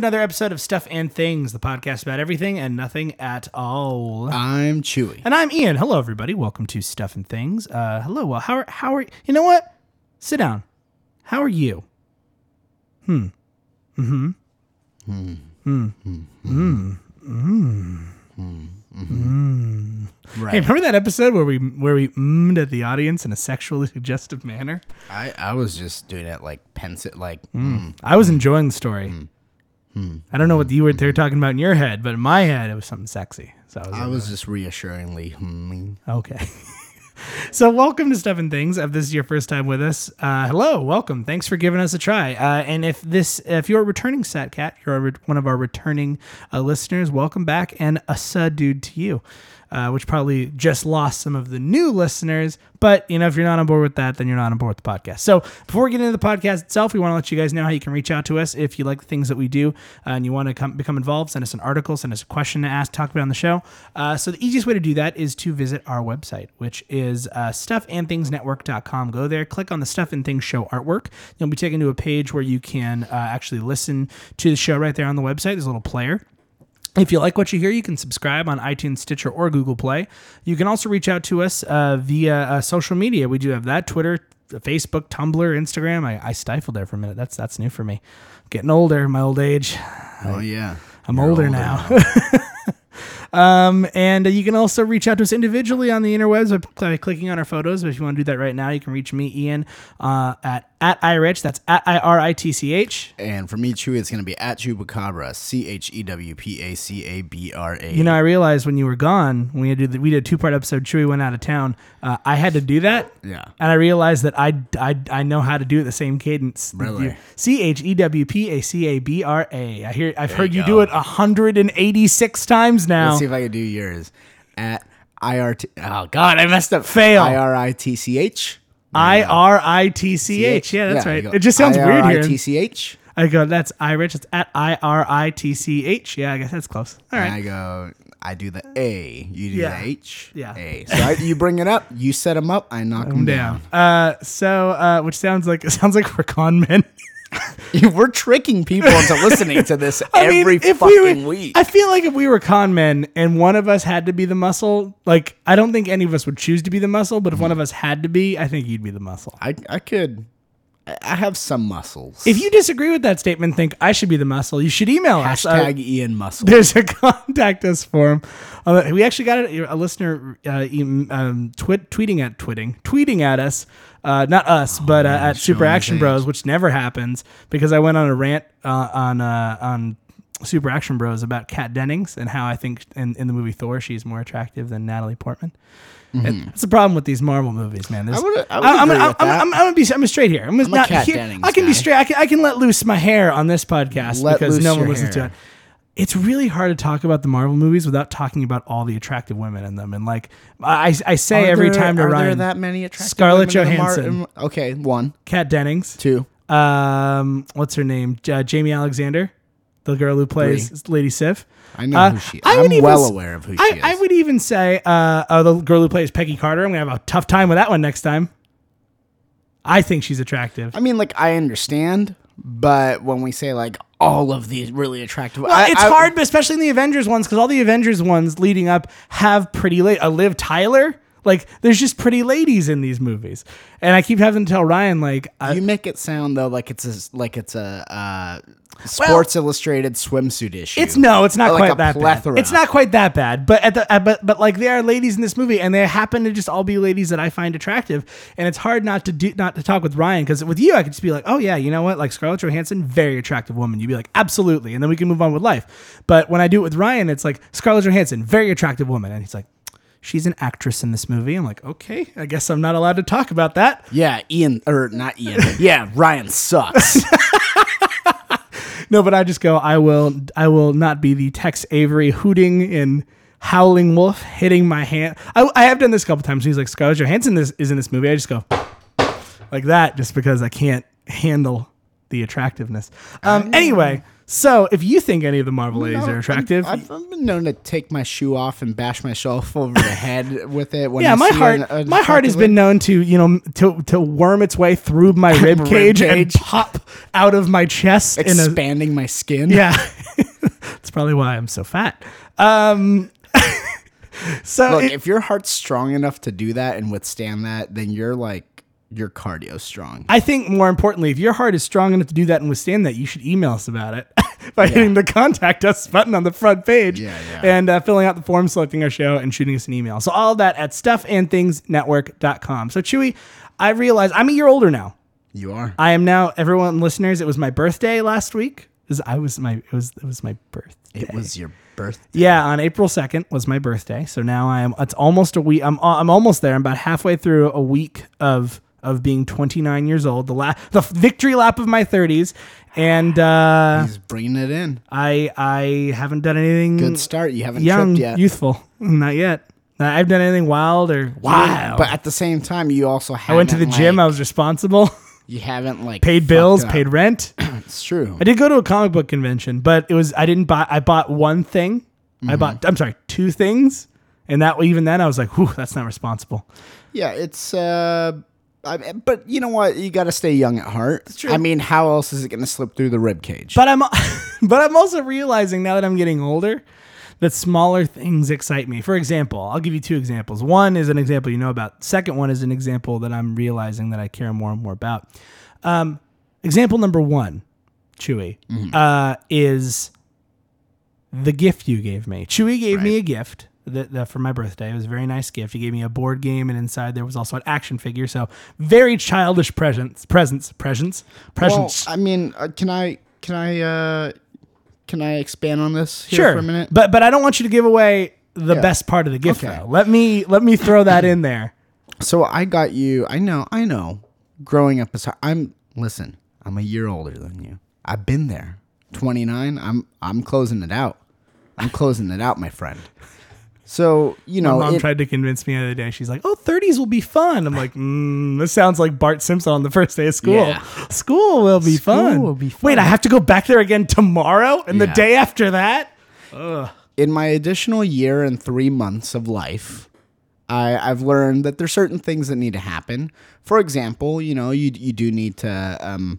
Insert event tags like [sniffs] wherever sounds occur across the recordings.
Another episode of Stuff and Things, the podcast about everything and nothing at all. I'm Chewy. And I'm Ian. Hello, everybody. Welcome to Stuff and Things. Uh, hello. Well, how are how are you know what? Sit down. How are you? Hmm. Mm-hmm. Hmm. Hmm. Hmm. Hmm. Hmm. Hmm. Mm-hmm. Right. Hey, remember that episode where we where we mmed at the audience in a sexually [laughs] suggestive manner? I, I was just doing it like pensive, like mm. I was enjoying the story. I don't know what you were they were talking about in your head, but in my head it was something sexy. So I was, I was just reassuringly. Hmm. Okay. [laughs] so, welcome to Stuff and Things. If this is your first time with us, uh, hello, welcome. Thanks for giving us a try. Uh, and if this, if you're a returning Sat Cat, you're a re- one of our returning uh, listeners, welcome back, and a dude to you. Uh, which probably just lost some of the new listeners, but you know if you're not on board with that, then you're not on board with the podcast. So before we get into the podcast itself, we want to let you guys know how you can reach out to us if you like the things that we do uh, and you want to come, become involved. Send us an article, send us a question to ask, talk about on the show. Uh, so the easiest way to do that is to visit our website, which is uh, stuffandthingsnetwork.com. Go there, click on the Stuff and Things Show artwork. You'll be taken to a page where you can uh, actually listen to the show right there on the website. There's a little player. If you like what you hear, you can subscribe on iTunes, Stitcher, or Google Play. You can also reach out to us uh, via uh, social media. We do have that Twitter, Facebook, Tumblr, Instagram. I, I stifled there for a minute. That's that's new for me. Getting older, my old age. Oh yeah, I'm You're older, now. [laughs] um, and uh, you can also reach out to us individually on the interwebs by, by clicking on our photos. But if you want to do that right now, you can reach me, Ian, uh, at at irich. That's at i r i t c h. and for me, Chewy, it's gonna be at Chewpacabra, C H E W P A C A B R A. You know, I realized when you were gone, when we did the, we did a two part episode. Chewy went out of town. Uh, I had to do that. Yeah. And I realized that I, I, I know how to do it the same cadence. Really? C H E W P A C A B R A. I hear. I've heard you you do it hundred and eighty six times now. Let's see if I can do yours at I R T. Oh God, I messed up. Fail. I R I T C H. I R I T C H. Yeah, that's right. It just sounds weird here. I T C H. I go, that's Irish. It's at I R I T C H. Yeah, I guess that's close. All right. And. I go. I do the A. You do Yeah. the H. Yeah. A. So I, you bring it up. You set them up. I knock them down. down. Uh, so, uh, which sounds like it [laughs] sounds like we're con men. [laughs] [laughs] We're tricking people into listening to this [laughs] I mean, every if fucking we were, week. I feel like if we were con men and one of us had to be the muscle, like I don't think any of us would choose to be the muscle, but if one of us had to be, I think you'd be the muscle. I, I could. I- have some muscles. If you disagree with that statement, think I should be the muscle, you should email us. Uh, Hashtag Ian Muscle. there's a [laughs] contact us form. Uh, we actually got a, a listener uh, um, twit, tweeting at twitting, tweeting at us. Uh, not us, but uh, at Super Action. Bros, which never happens because I went on a rant uh, on uh, on Super Action Bros about Kat Dennings and how I think in, in the movie Thor she's more attractive than Natalie Portman. And That's the problem with these Marvel movies, man. There's- Mm-hmm. I would- I would I'm, I'm, I'm. I'm, I'm gonna be I'm straight here. I'm, I'm not here- Dennings I can be straight. I can, I can let loose my hair on this podcast Let because no one listens to it it's really hard to talk about the Marvel movies without talking about all the attractive women in them. And like I, I say Are every time to are there that many attractive Scarlett women in the Mar- Johansson. in- okay, one, Kat Dennings, two. um, what's her name? Uh, Jaimie Alexander, the girl who plays Lady Sif. I know Uh, who she. I would I'm well s- aware of who I, she is. I would even say uh, uh, the girl who plays Peggy Carter. I'm gonna have a tough time with that one next time. I think she's attractive. I mean, like I understand, but when we say like all of these really attractive, Well, I- it's I- hard, but especially in the Avengers ones, because all the Avengers ones leading up have pretty late. Uh, Liv Tyler, Like there's just pretty ladies in these movies, and I keep having to tell Ryan like, I, You make it sound though like it's a like it's a uh, Sports Illustrated swimsuit issue. It's no, it's not Like quite that plethora. bad. It's not quite that bad, but at the uh, but but like there are ladies in this movie, and they happen to just all be ladies that I find attractive, and it's hard not to do not to talk with Ryan because with you I could just be like, oh yeah, you know what, like Scarlett Johansson, very attractive woman. You'd be like, absolutely, and then we can move on with life. But when I do it with Ryan, it's like Scarlett Johansson, very attractive woman, and he's like. She's an actress in this movie. I'm like, okay, I guess I'm not allowed to talk about that. Yeah, Ian or not Ian. [laughs] yeah, Ryan sucks. [laughs] No, but I just go. I will. I will not be the Tex Avery hooting and howling wolf hitting my hand. I, I have done this a couple times. He's like Scarlett Johansson is, is in this movie. I just go like that, just because I can't handle the attractiveness. Um. Anyway, so if you think any of the Marvel ladies are attractive, I've, I've been known to take my shoe off and bash myself over the head with it. When yeah, I my see heart, an- an my heart has attractive been known to you know to to worm its way through my [laughs] rib cage and cage. pop out of my chest in a expanding my skin. Yeah. [laughs] That's probably why I'm so fat. Um, [laughs] so Look, it- if your heart's strong enough to do that and withstand that, then you're like your cardio strong. I think more importantly, if your heart is strong enough to do that and withstand that, you should email us about it [laughs] by hitting the contact us button on the front page Yeah, yeah. and uh, filling out the form, selecting our show, and shooting us an email. So all of that at stuffandthingsnetwork.com. So Chewy, I realize I'm a year older now. You are. I am now everyone listeners. It was my birthday last week. I was my it was it was my birthday. It was your birthday. Yeah, on April second was my birthday. So now I am. It's almost a week. I'm. I'm almost there. I'm about halfway through a week of of being 29 years old. The la- the victory lap of my 30s, and uh, He's bringing it in. I I haven't done anything Good start. You haven't young, tripped yet. youthful. Not yet. I've done anything wild or wild. But at the same time, you also I went to the haven't, gym. like- I was responsible. you haven't like paid bills. Paid rent. [clears throat] It's true. I did go to a comic book convention, but it was I didn't buy. I bought one thing. I bought. I'm sorry, two things, and that even then I was like, "Whew, that's not responsible." Yeah, it's. uh I, but you know what? You got to stay young at heart. true. I mean, how else is it going to slip through the rib cage? But I'm, [laughs] but I'm also realizing now that I'm getting older, that smaller things excite me. For example, I'll give you two examples. One is an example you know about. Second one is an example that I'm realizing that I care more and more about. Um, example number one, Chewy, uh, is the gift you gave me. Chewy gave me a gift that, that for my birthday. It was a very nice gift. He gave me a board game, and inside there was also an action figure. So very childish presents, presents, presents, well, presents. I mean, uh, can I can I uh can I expand on this here sure, for a minute? but but I don't want you to give away the Yeah. best part of the gift. Okay. Though. Let me let me throw that in there. [laughs] So I got you. I know. I know. Growing up as I'm listen. I'm a year older than you. I've been there. 29. I'm I'm closing it out. I'm closing it out, my friend. So you know, My know, mom it- tried to convince me the other day. She's like, "Oh, 30s will be fun." I'm like, mm, "This sounds like Bart Simpson on the first day of school. Yeah. School will be School fun. will be fun. Wait, I have to go back there again tomorrow and the day after that. in my additional year and three months of life, I, I've learned that there's certain things that need to happen. For example, you know, you you do need to um, you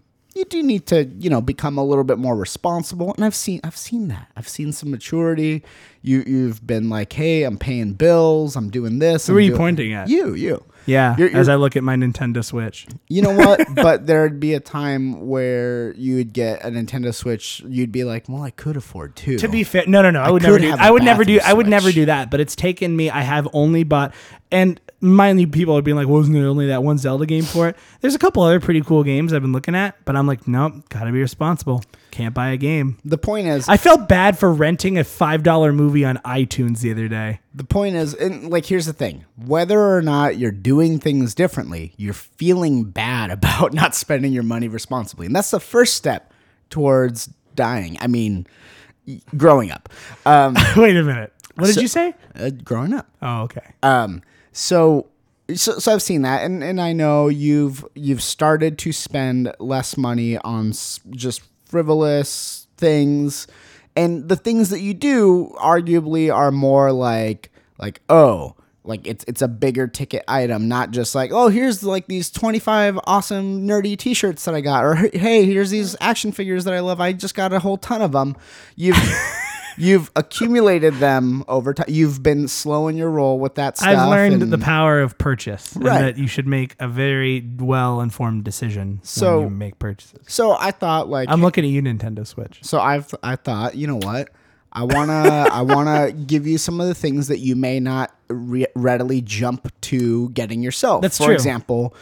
do need to you know become a little bit more responsible, and I've seen I've seen that. I've seen some maturity. You you've been like, hey, I'm paying bills. I'm doing this. Who I'm are you doing-" pointing at? You you. Yeah, You're- as you're- I look at my Nintendo Switch. You know what? [laughs] but there'd be a time where you would get a Nintendo Switch. You'd be like, well, I could afford two. To be fair, no, no, no. I, would never do. I would never do. bathroom I would never do that. But it's taken me. I have only bought, and mind you, people are being like, "Wasn't there only that one Zelda game for it?" There's a couple other pretty cool games I've been looking at, but I'm like, nope, gotta be responsible. Can't buy a game. the point is, I felt bad for renting a five dollar movie on iTunes the other day. The point is, and like, here's the thing: whether or not you're doing things differently, you're feeling bad [laughs] about not spending your money responsibly, and that's the first step towards dying. I mean, growing up, um, [laughs] Wait a minute. What did So- you say? uh, growing up. Oh, okay. Um, so, so, so I've seen that, and, and I know you've you've started to spend less money on just frivolous things, and the things that you do arguably are more like like oh like it's it's a bigger ticket item, not just like oh here's like these twenty five awesome nerdy t shirts that I got, or hey here's these action figures that I love. I just got a whole ton of them. You've you've accumulated them over time. You've been slow in your roll with that stuff. I've learned and- the power of purchase, and Right. that you should make a very well informed decision So- when you make purchases. So I thought like I'm looking at you, Nintendo Switch. So I've I thought, you know what? I wanna I wanna give you some of the things that you may not re- readily jump to getting yourself. That's For true. example,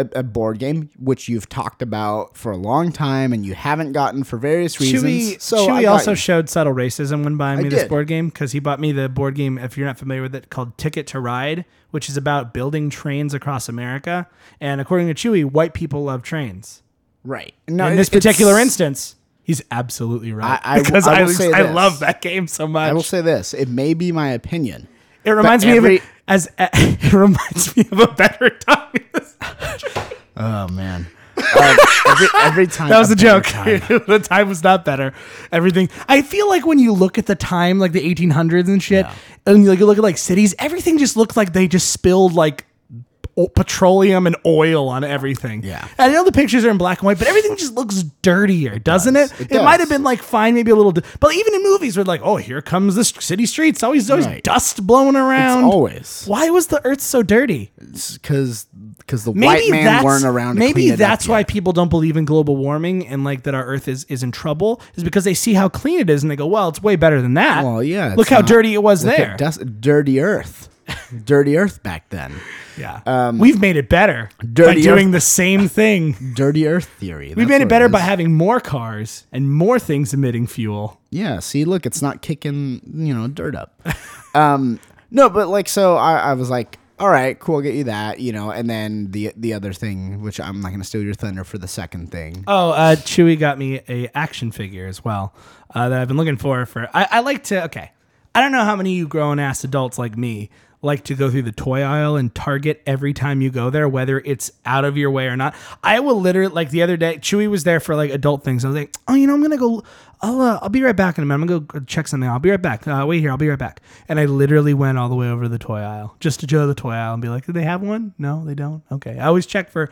a, a board game which you've talked about for a long time and you haven't gotten for various reasons. Chewy, so Chewy also you. showed subtle racism when buying I me this did. board game because he bought me the board game. If you're not familiar with it, called Ticket to Ride, which is about building trains across America. And according to Chewy, white people love trains. right. No, In this particular instance, he's absolutely right. I- I [laughs] because I I, I love that game so much. I will say this: it may be my opinion. it reminds me of as [laughs] it reminds me of a better time. [laughs] Oh man. Every, every [laughs] time That was a a joke. time. the time was not better. Everything. I feel like when you look at the time, like the 1800s and shit, and you, like, you look at like cities, everything just looked like they just spilled like petroleum and oil on everything. Yeah. And I know the pictures are in black and white, but everything just looks dirtier, doesn't it? It It, might have been like fine, maybe a little, di- but even in movies, we're like, oh, here comes the city streets. Always, always Right. dust blowing around. always Why was the earth so dirty? because because the maybe white man that's, weren't around. To maybe clean it up that's why yet. people don't believe in global warming and like that our Earth is is in trouble is because they see how clean it is and they go, well, it's way better than that. Well, yeah. Look how not- dirty it was there. dust, dirty Earth, dirty Earth back then. yeah, we've made it better by Um, Dirty doing Earth- the same [laughs] thing. Dirty Earth theory. We've that's made it better by is. having more cars and more things emitting fuel. Yeah. See, look, it's not kicking you know dirt up. [laughs] um, no, but like so, I, I was like, all right, cool, I'll get you that, you know, and then the the other thing, which I'm not gonna steal your thunder for the second thing. Oh, uh, Chewy got me a action figure as well uh, that I've been looking for. For I, I like to. Okay, I don't know how many of you grown ass adults like me like to go through the toy aisle and Target every time you go there, whether it's out of your way or not. I will literally like the other day. Chewy was there for like adult things. I was like, oh, you know, I'm gonna go. I'll uh, I'll be right back in a minute. I'm gonna go check something. I'll be right back. Uh, wait here. I'll be right back. And I literally went all the way over to the toy aisle just to go to the toy aisle and be like, do they have one? No, they don't. Okay. I always check for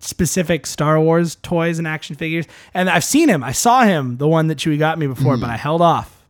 specific Star Wars toys and action figures. And I've seen him. I saw him, the one that Chewy got me before, but I held off.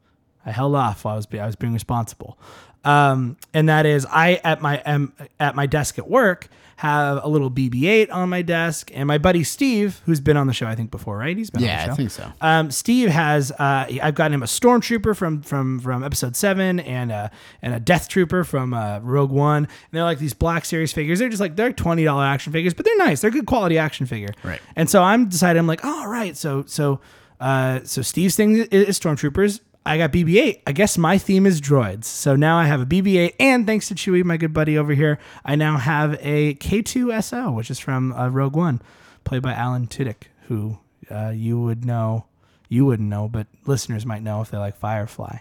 I held off while I was I was being responsible. Um, and that is I at my um, at my desk at work have a little BB-8 on my desk, and my buddy Steve, who's been on the show I think before, right? He's been on Yeah, I think so. Um, Steve has uh, I've gotten him a stormtrooper from from from episode seven and a and a death trooper from uh, Rogue One. And they're like these Black Series figures. They're just like they're twenty dollar action figures, but they're nice. They're good quality action figure. Right. And so I'm deciding I'm like, oh, all right. So so uh, so Steve's thing is stormtroopers. I got BB-8. I guess my theme is droids. So now I have a BB-8, and thanks to Chewy, my good buddy over here, I now have a K2SO, which is from uh, Rogue One, played by Alan Tudyk, who uh, you would know, you wouldn't know, but listeners might know if they like Firefly.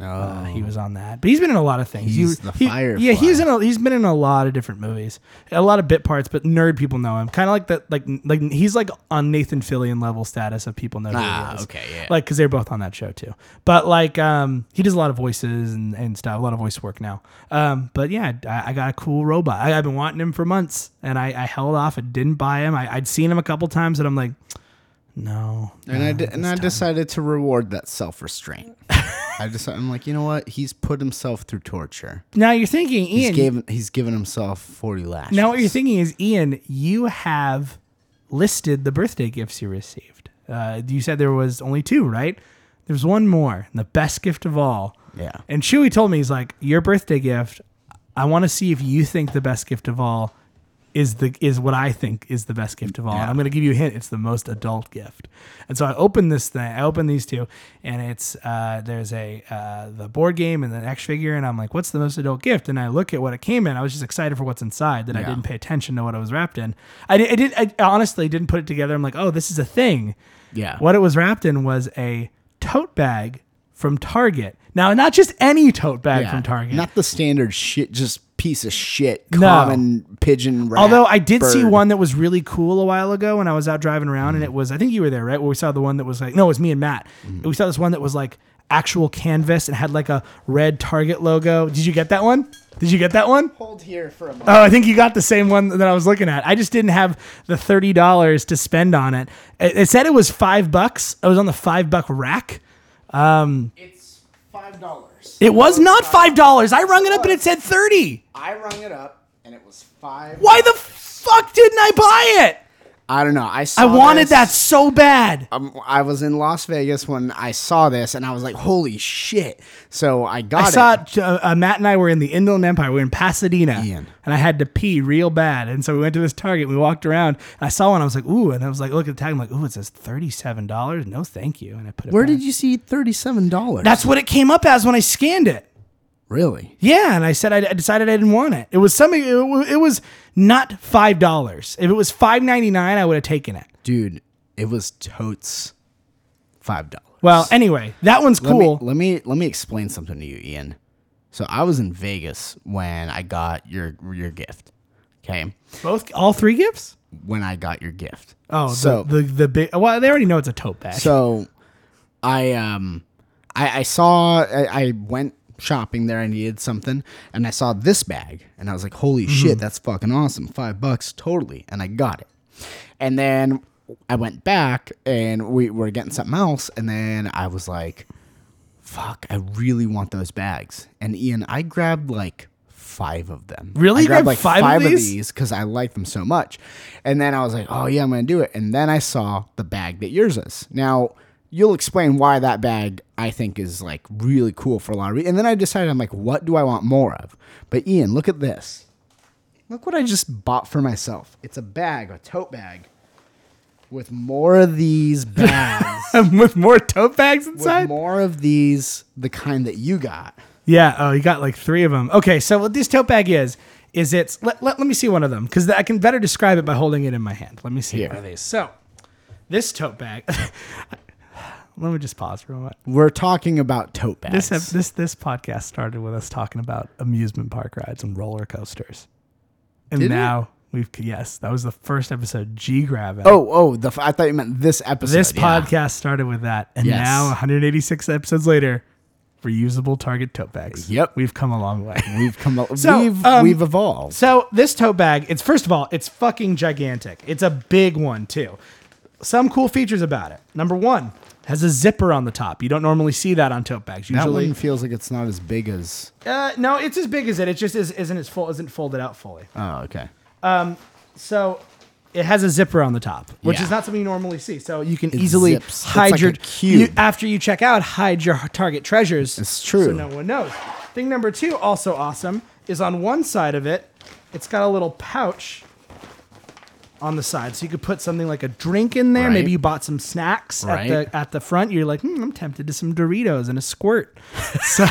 Uh, he was on that, but he's been in a lot of things. Oh. He's He- the he- Firefly. Yeah, he's in. A, he's been in a lot of different movies, a lot of bit parts, but nerd people know him. Kind of like that, like like he's like on Nathan Fillion level status of people know Ah, okay, yeah. Like because they're both on that show too. But like, um, he does a lot of voices and, and stuff, a lot of voice work now. Um, but yeah, I, I got a cool robot. I, I've been wanting him for months, and I, I held off and didn't buy him. I, I'd seen him a couple times, and I'm like, no. And I di- and I time. decided to reward that self restraint. [laughs] I decided I'm like, you know what? He's put himself through torture. Now you're thinking, He's Ian. given he's given himself forty lashes. Now, what you're thinking is, Ian, you have listed the birthday gifts you received. Uh, you said there was only two, right? There's one more, and the best gift of all. Yeah. And Chewy told me, he's like, your birthday gift. I want to see if you think the best gift of all is the is what I think is the best gift of all. And I'm going to give you a hint. It's the most adult gift. And so I open this thing. I open these two, and it's uh, there's a uh, the board game and the action figure, and I'm like, what's the most adult gift? And I look at what it came in. I was just excited for what's inside that I didn't pay attention to what it was wrapped in. I did. I, did, I honestly didn't put it together. I'm like, oh, this is a thing. Yeah. What it was wrapped in was a tote bag from Target. Now, not just any tote bag Yeah. from Target. Not the standard shit, just piece of shit, No. common pigeon rat. Although I did see one that was really cool a while ago when I was out driving around, and it was I think you were there, right? Where we saw the one that was like no, it was me and Matt. We saw this one that was like actual canvas and had like a red Target logo. Did you get that one? Did you get that one? Hold here for a moment. Oh, I think you got the same one that I was looking at. I just didn't have the thirty dollars to spend on it. It, it said it was five bucks. I was on the five buck rack. Um, It's five dollars. It was not five dollars. I rung it up and it said thirty. I rung it up and it was five. Why the fuck didn't I buy it? I don't know. I saw I wanted this- that so bad. Um, I was in Las Vegas when I saw this, and I was like, "Holy shit!" So I got I it. saw it. Uh, uh, Matt and I were in the Inland Empire. We were in Pasadena, Ian. and I had to pee real bad. And so we went to this Target. We walked around. And I saw one. I was like, "Ooh!" And I was like, "Look at the tag." I'm like, "Ooh!" It says thirty-seven dollars. No, thank you. And I put it. Where back. did you see thirty-seven dollars? That's what it came up as when I scanned it. Really, Yeah, and I said I, I decided I didn't want it. It was something. It, wa- it was not five dollars. If it was five ninety-nine, I would have taken it. dude. It was totes five dollars. Well, anyway, that one's let cool. Me, let me let me explain something to you, Ian. So I was in Vegas when I got your your gift. Okay, Both, all three gifts. when I got your gift. Oh, so the, the the big. Well, they already know it's a tote bag. So I um I, I saw I, I went shopping there. I needed something, and I saw this bag, and I was like, "Holy mm-hmm. shit, that's fucking awesome! Five bucks, totally!" And I got it. And then I went back, and we were getting something else, and then I was like, "Fuck, I really want those bags." And Ian, I grabbed like five of them. Really? I grabbed grabbed like five five, of these because I like them so much. And then I was like, oh yeah, I'm gonna do it. And then I saw the bag that yours is. Now you'll explain why that bag I think is like really cool for a lot of reasons. And then I decided I'm like, what do I want more of? But Ian, look at this. Look what I just bought for myself. It's a bag, a tote bag, with more of these [laughs] bags. with more tote bags with inside. more of these, the kind that you got. Yeah. Oh, you got like three of them. Okay. So what this tote bag is is it's let, let, let me see one of them because I can better describe it by holding it in my hand. Let me see Here. one of these. So this tote bag. [laughs] let me just pause for a moment. We're talking about tote bags. This ep- this this podcast started with us talking about amusement park rides and roller coasters, and Did it? now we've yes, that was the first episode. G Gravin. oh, oh, the, I thought you meant this episode. this yeah. podcast started with that, and Yes. now 186 episodes later, reusable Target tote bags. Yep. we've come a long way. [laughs] We've come up. So, we've um, we've evolved. So this tote bag, it's first of all, it's fucking gigantic. It's a big one too. Some cool features about it. Number one, has a zipper on the top. You don't normally see that on tote bags. Usually, That one feels like it's not as big as. uh, no, it's as big as it. It just is, isn't as full, isn't folded out fully. Oh, okay. So it has a zipper on the top, which Yeah. is not something you normally see. So you can It easily zips. Hide like your. You, after you check out, hide your Target treasures. It's true. So no one knows. Thing number two, also awesome, is on one side of it, it's got a little pouch on the side, so you could put something like a drink in there. Right. Maybe you bought some snacks Right. at the at the front. You're like, hmm, I'm tempted to some Doritos and a squirt. [laughs] So,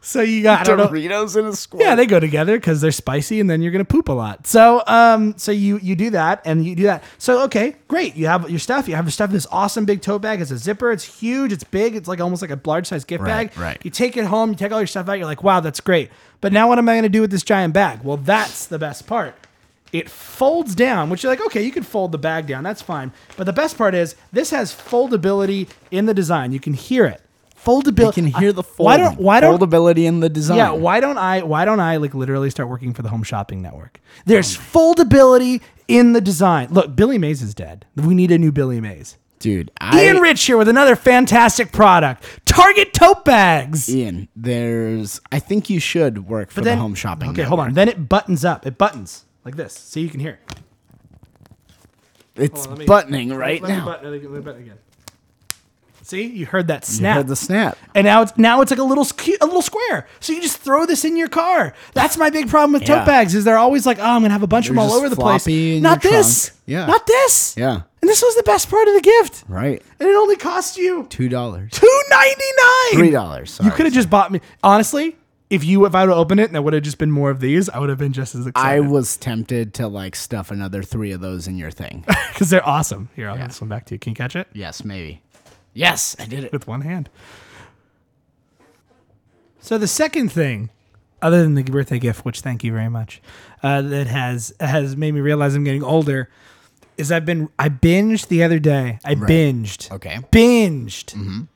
so you got know, Doritos in a squirt. yeah, they go together because they're spicy, and then you're gonna poop a lot. So, um, so you you do that, and you do that. So, okay, great. You have your stuff. You have your stuff. in This awesome big tote bag. It's a zipper. It's huge. It's big. It's like almost like a large size gift Right, bag. right. You take it home. You take all your stuff out. You're like, wow, that's great. But now, what am I gonna do with this giant bag? Well, that's the best part. It folds down, which you're like, okay, you can fold the bag down. That's fine. But the best part is this has foldability in the design. You can hear it. Foldability. You can hear the folding. Why don't why don't foldability in the design? yeah, why don't I why don't I like literally start working for the Home Shopping Network? There's foldability in the design. Look, Billy Mays is dead. We need a new Billy Mays. dude. I, Ian Rich here with another fantastic product. Target tote bags. Ian, there's. I think you should work for then- the home shopping. Okay, hold on. Then it buttons up. It buttons like this, so you can hear it. It's on, me- buttoning right Let me now. button, let me button again. See, you heard that You snap. heard the snap. and now it's now it's like a little a little square. So you just throw this in your car. That's my big problem with tote Yeah. bags is they're always like, oh, I'm gonna have a bunch of them all over the place. Not this. trunk. Yeah. Not this. Yeah. And this was the best part of the gift. Right. And it only cost you Two dollars. two ninety nine. Three dollars. You could have just bought me. Honestly, if you if I would have opened it and there would have just been more of these, I would have been just as excited. I was tempted to like stuff another three of those in your thing. [laughs] because they're awesome. Here, I'll give this one back to you. Can you catch it yes, maybe. Yes, I did it. with one hand? So the second thing, other than the birthday gift, which thank you very much, uh, that has has made me realize I'm getting older, is I've been I binged the other day. I binged. Okay. Binged.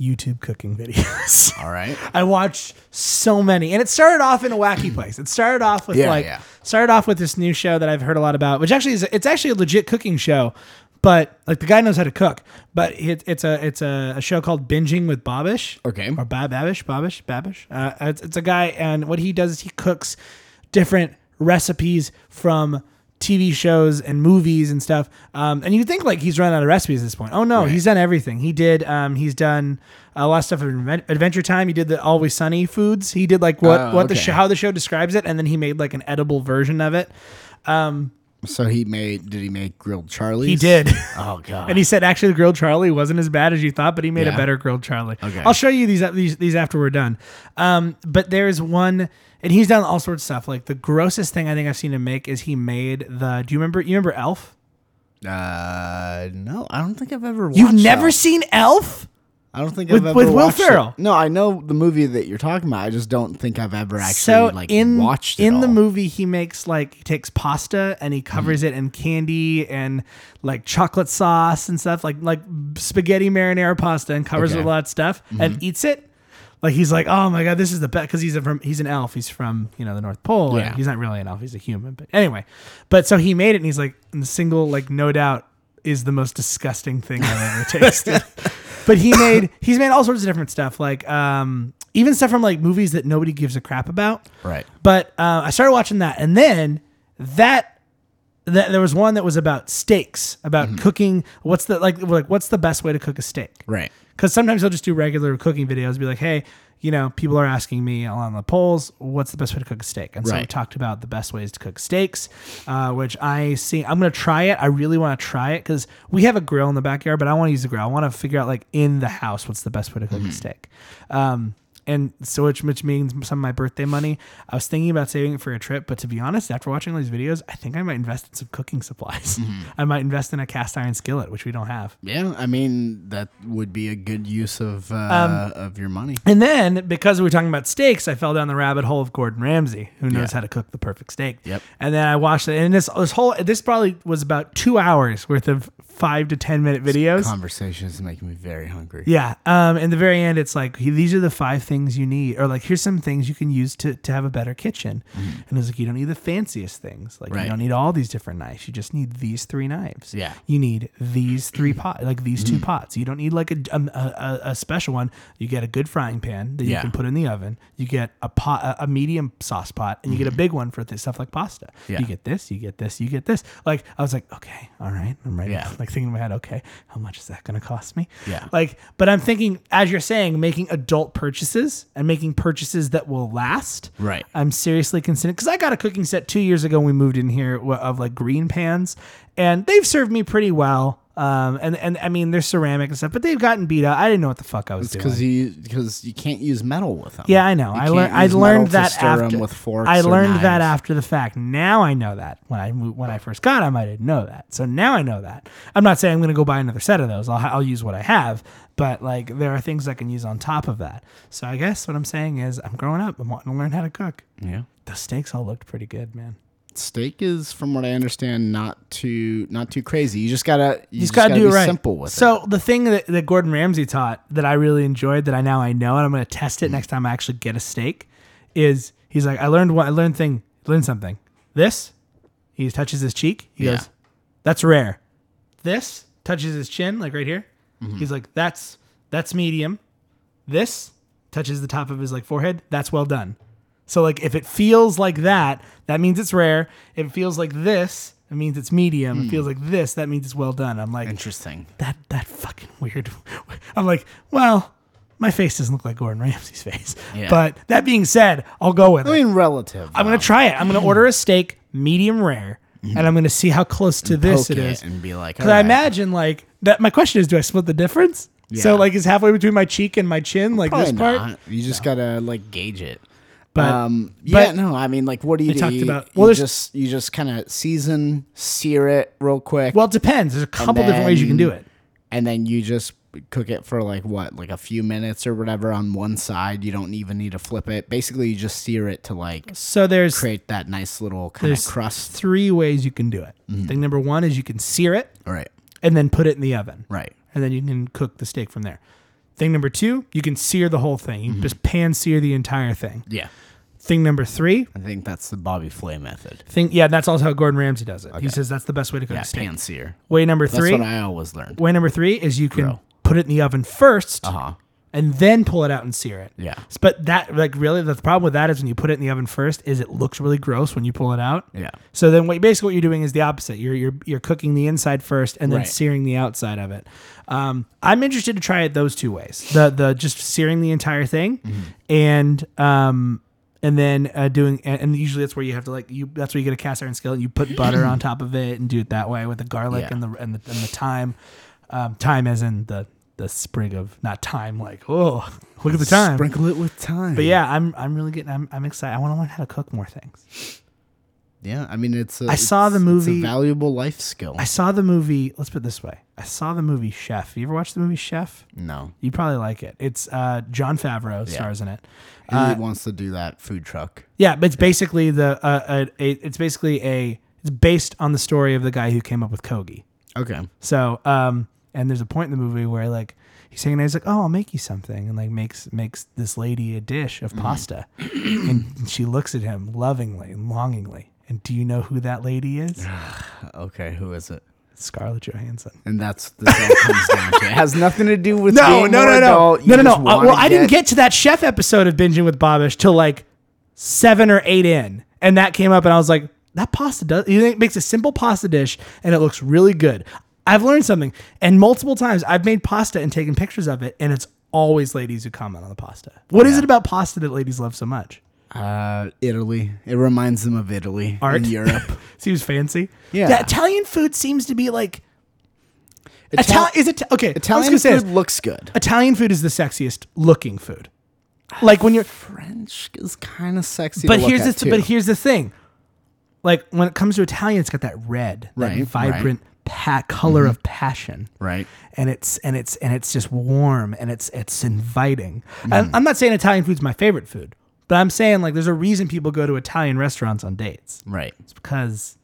YouTube cooking videos. [laughs] All right. I watched so many, and it started off in a wacky place. It started off with Yeah, like yeah. started off with this new show that I've heard a lot about, which actually is it's actually a legit cooking show, but like the guy knows how to cook. But it, it's a it's a, a show called Binging with Bobish. Okay. Or Bab Babish, Bobish, Babish. Uh, it's, it's a guy, and what he does is he cooks different recipes from TV shows and movies and stuff. Um, and you think like he's run out of recipes at this point. Oh no, he's done everything. He did. Um, he's done a lot of stuff at Adventure Time. He did the Always Sunny foods. He did like what Oh, what the okay. show, how the show describes it, and then he made like an edible version of it. So he made. Did he make grilled Charlie's? He did. [laughs] Oh god. And he said actually the grilled Charlie wasn't as bad as you thought, but he made a better grilled Charlie. Okay. I'll show you these these these after we're done. Um, but there's one, and he's done all sorts of stuff. Like the grossest thing I think I've seen him make is he made the. Do you remember? You remember Elf? Uh, no, I don't think I've ever. Watched You've never Elf. sing Elf? I don't think with- I've ever with Will watched it. No, I know the movie that you're talking about. I just don't think I've ever actually so like in watched it in the movie he makes like he takes pasta and he covers it in candy and like chocolate sauce and stuff like like spaghetti marinara pasta and covers it Okay. with a lot of stuff and eats it like he's like oh my god this is the best because he's a, from he's an elf he's from you know the north pole Yeah. he's not really an elf he's a human but anyway but so he made it and he's like and the single like no doubt is the most disgusting thing I've ever [laughs] tasted. but he made he's made all sorts of different stuff like um even stuff from like movies that nobody gives a crap about. Right. But uh, I started watching that, and then that that there was one that was about steaks, about cooking. What's the like like what's the best way to cook a steak? Right. Because sometimes I'll just do regular cooking videos, be like, hey, you know, people are asking me on the polls, what's the best way to cook a steak? And so we talked about the best ways to cook steaks, uh, which I see. I'm gonna try it. I really want to try it because we have a grill in the backyard, but I want to use the grill. I want to figure out like in the house what's the best way to cook a steak. Um, and so which which means some of my birthday money. I was thinking about saving it for a trip, but to be honest, after watching all these videos, I think I might invest in some cooking supplies. [laughs] I might invest in a cast iron skillet, which we don't have. Yeah, I mean that would be a good use of uh, Um, of your money. And then because we were talking about steaks, I fell down the rabbit hole of Gordon Ramsay, who knows Yeah. how to cook the perfect steak. Yep. And then I watched it, and this this whole this probably was about two hours worth of five to ten minute videos. Conversations making me very hungry. Yeah. Um. In the very end, it's like these are the five things you need, or like here's some things you can use to to have a better kitchen. And it's like you don't need the fanciest things. Like Mm-hmm. Right. you don't need all these different knives. You just need these three knives. Yeah. You need these three pot, like these Mm-hmm. two pots. You don't need like a, um, a, a a special one. You get a good frying pan that you Yeah. can put in the oven. You get a pot, a, a medium sauce pot, and you get a big one for this stuff like pasta. Mm-hmm. Yeah. You get this. You get this. You get this. Like I was like, okay, all right, I'm ready. Yeah. [laughs] Like thinking in my head, okay, how much is that going to cost me? Yeah. Like, but I'm thinking, as you're saying, making adult purchases and making purchases that will last. Right. I'm seriously considering because I got a cooking set two years ago when we moved in here of like green pans, and they've served me pretty well. Um, and and I mean they're ceramic and stuff, but they've gotten beat up. I didn't know what the fuck I was doing. Because you because you can't use metal with them. Yeah, I know. You I learned. I learned that after. I learned that after the fact. Now I know that. When I when I first got them, I didn't know that. So now I know that. I'm not saying I'm going to go buy another set of those. I'll I'll use what I have. But like there are things I can use on top of that. So I guess what I'm saying is I'm growing up. I'm wanting to learn how to cook. Yeah. The steaks all looked pretty good, man. Steak is, from what I understand, not too not too crazy. You just gotta you, just just gotta, gotta do be it right. simple with it. so the thing that, that Gordon Ramsay taught that I really enjoyed that I now I know and I'm gonna test it next time I actually get a steak is he's like I learned what I learned thing learned something. This he touches his cheek. He Yeah. goes, "That's rare." This touches his chin, like right here. Mm-hmm. He's like, "That's that's medium." This touches the top of his like forehead. That's well done. So like if it feels like that, that means it's rare. If it feels like this, it means it's medium. It feels hmm. like this, that means it's well done. I'm like Interesting. that that fucking weird. [laughs] I'm like, well, my face doesn't look like Gordon Ramsay's face. Yeah. But that being said, I'll go with I it. mean, relative. I'm gonna try it. I'm gonna order a [laughs] steak, medium rare, mm-hmm. and I'm gonna see how close to this it is. and be like, Because I imagine like that. My question is, do I split the difference? Yeah. So like, is halfway between my cheek and my chin, like Probably this part? not. You just gotta like gauge it. But um, yeah, but- no, I mean, like, what do you They do? talked you, about- you well, there's- just you just kind of season, sear it real quick. Well, it depends. There's a couple different ways you can do it. and then you just cook it for like what, like a few minutes or whatever on one side. You don't even need to flip it. Basically, you just sear it to like So there's create that nice little kind of crust. three ways you can do it. Thing number one is you can sear it Right, and then put it in the oven. right, and then you can cook the steak from there. Thing number two, you can sear the whole thing. You can just pan sear the entire thing. yeah, Thing number three, I think that's the Bobby Flay method. thing yeah, that's also how Gordon Ramsay does it. He says that's the best way to cook Yeah, steak. pan sear. Way number three. That's what I always learned. way number three is you can Grill. put it in the oven first Uh huh. And then pull it out and sear it. Yeah. But that like really the problem with that is when you put it in the oven first is it looks really gross when you pull it out. Yeah. So then what basically what you're doing is the opposite. You're you're you're cooking the inside first and then Right. searing the outside of it. Um, I'm interested to try it those two ways. The the just searing the entire thing Mm-hmm. and um and then uh, doing and, and usually that's where you have to like you that's where you get a cast iron skillet and you put butter on [clears throat] top of it and do it that way with the garlic Yeah. and the and the and the thyme. Um, thyme as in the the sprig of not time like oh [laughs] look at the time. Sprinkle it with time. But yeah, I'm I'm really getting I'm I'm excited. I want to learn how to cook more things. Yeah. I mean, it's. A, I saw the movie- It's a valuable life skill. I saw the movie. Let's put it this way: I saw the movie Chef. You ever watch the movie Chef? no. You probably like it. It's uh, Jon Favreau stars in it. he Uh, wants to do that food truck? yeah, but it's basically the uh, a, a, it's basically a it's based on the story of the guy who came up with Kogi. Okay. So, um, and there's a point in the movie where like he's saying, he's like, "Oh, I'll make you something," and like makes makes this lady a dish of pasta, and she looks at him lovingly and longingly. And do you know who that lady is? Okay. Who is it? Scarlett Johansson. And that's this all comes down to. It has nothing to do with No, being no, no, no. No, no, no. Uh, well, I didn't get to that chef episode of binging with Bobish till like seven or eight in, and that came up, and I was like, that pasta does. You think it makes a simple pasta dish, and it looks really good. I've learned something, and multiple times I've made pasta and taken pictures of it, and it's always ladies who comment on the pasta. What is it about pasta that ladies love so much? Uh, Italy. It reminds them of Italy. Art? In Europe. [laughs] Seems fancy. Yeah. Italian food seems to be like Ital- Italian. Is it okay? Italian food looks good. Italian food is the sexiest looking food. Like when you're French is kind of sexy. but to look here's the at, th- but too. here's the thing like when it comes to italian it's got that red that Right, vibrant pa- color of passion right. and it's and it's and it's just warm and it's it's inviting Mm-hmm. I'm, I'm not saying italian food's my favorite food but i'm saying like there's a reason people go to italian restaurants on dates Right. it's because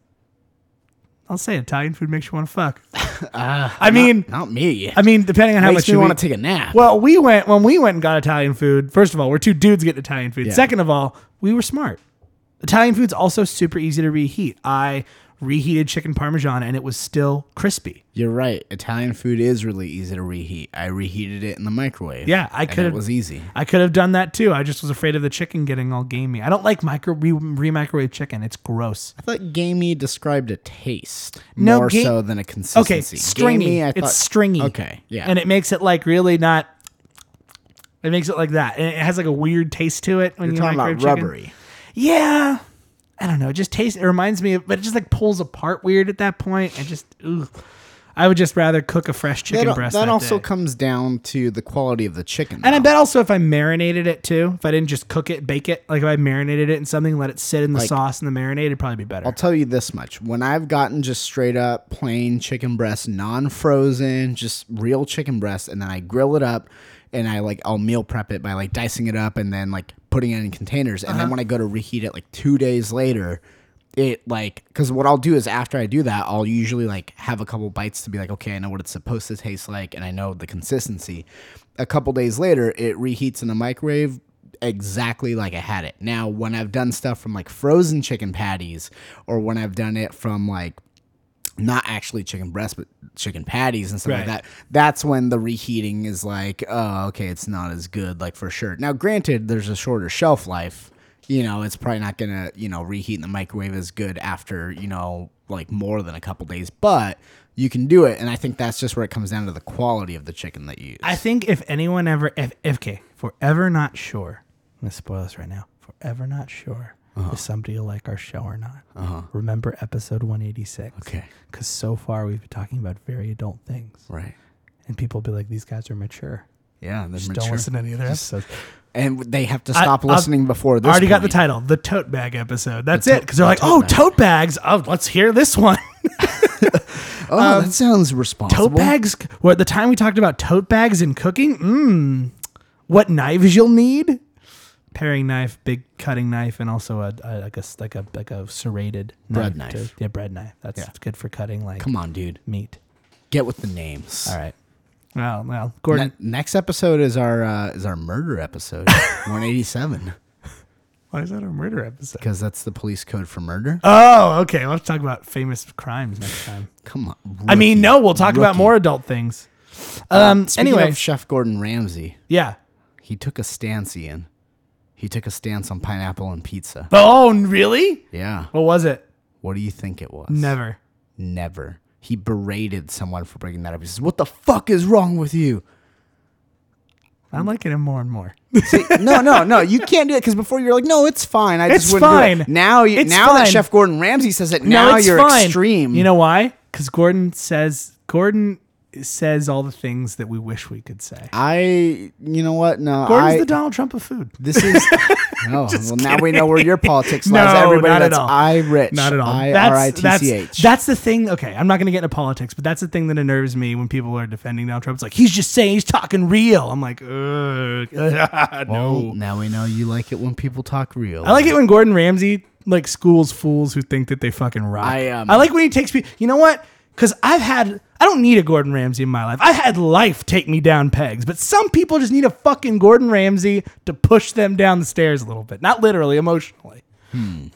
i'll say italian food makes you want to fuck [laughs] i mean Not me. i mean depending on how Makes much you want to take a nap. Well, we went when we went and got Italian food. First of all, we're two dudes getting Italian food. Yeah. Second of all, we were smart. Italian food's also super easy to reheat. I reheated chicken parmesan and it was still crispy. You're right. Italian food is really easy to reheat. I reheated it in the microwave. Yeah, I could It was easy. I could have done that too. I just was afraid of the chicken getting all gamey. I don't like micro re microwave chicken. It's gross. I thought gamey described a taste No, more ga- so than a consistency. Okay, stringy. Gamey, I it's stringy. Okay, yeah. And it makes it like really not. It makes it like that, and it has like a weird taste to it when You're you talking microwave about chicken. rubbery. Yeah. I don't know. It just tastes. It reminds me of, but it just like pulls apart weird at that point. And just, ugh. I would just rather cook a fresh chicken That, breast. that That, also day. comes down to the quality of the chicken. And I bet also if I marinated it too, if I didn't just cook it, bake it, like if I marinated it in something, let it sit in the Like- sauce and the marinade, it'd probably be better. I'll tell you this much: when I've gotten just straight up plain chicken breast, non-frozen, just real chicken breast, and then I grill it up, and I like I'll meal prep it by like dicing it up and then like putting it in containers, and Uh-huh. then when I go to reheat it like two days later. It like because what I'll do is after I do that I'll usually like have a couple bites to be like okay I know what it's supposed to taste like and I know the consistency. A couple days later it reheats in the microwave exactly like I had it. Now, when I've done stuff from like frozen chicken patties or when I've done it from like not actually chicken breast but chicken patties and stuff Right. like that, that's when the reheating is like, oh, okay, it's not as good, like for sure. Now, granted, there's a shorter shelf life. You know, it's probably not gonna, you know, reheat in the microwave as good after, you know, like more than a couple days, but you can do it. And I think that's just where it comes down to the quality of the chicken that you use. I think if anyone ever, if, if okay, if not sure, I'm gonna spoil this right now. forever not sure Uh-huh. if somebody will like our show or not, uh-huh. remember episode 186. Okay. Because so far we've been talking about very adult things, right. and people will be like, "These guys are mature." Yeah, they're Just mature. don't listen to any other episodes. and they have to I- stop I'll- listening before this. already got the title, the tote bag episode. That's The it. Because they're the like, tote oh, bag." tote bags. Oh, let's hear this one. [laughs] Oh, um, that sounds responsible. tote bags. Well, at the time we talked about tote bags and cooking. Mmm. What knives you'll need? Paring knife, big cutting knife, and also a, a like a like a like a serrated Bread knife. knife. yeah, bread knife. That's Yeah. good for cutting like Come on, dude. meat. Get with the names. All right. Well, well, Gordon. Ne- next episode is our uh, is our murder episode, [laughs] 187. Why is that a murder episode? because that's the police code for murder. Oh, okay. We'll have to talk about famous crimes next time. [laughs] Come on. I mean, no, we'll talk about more adult things. Um. Speaking anyway, of Chef Gordon Ramsay, yeah. he took a stance, Ian. He took a stance on pineapple and pizza. Oh, really? Yeah. What was it? What do you think it was? Never. Never. He berated someone for bringing that up. He says, "What the fuck is wrong with you?" I'm liking him more and more. See, no, no, no. You can't do it because before you're like, "No, it's fine." I It's just wouldn't do fine. it. Now, you, It's now that fine. Chef Gordon Ramsay says it, now no, it's you're fine. extreme. You know why? Because Gordon says Gordon says all the things that we wish we could say. I. You know what? No, Gordon's I. the Donald Trump of food. this is. [laughs] no, well, now we know where your politics [laughs] No, lies. Everybody not at that's all. I rich. Not at all. I R I That's, T C that's, the thing. Okay, I'm not going to get into politics, but that's the thing that unnerves me when people are defending Donald Trump. It's like he's just saying he's talking real. I'm like, Ugh, [laughs] no. Now we know you like it when people talk real. I like it when Gordon Ramsay like schools fools who think that they fucking rock. I, um, I like when he takes people. You know what? Because I've had. I don't need a Gordon Ramsay in my life. I've had life take me down pegs, but some people just need a fucking Gordon Ramsay to push them down the stairs a little bit. Not literally, emotionally. Hmm.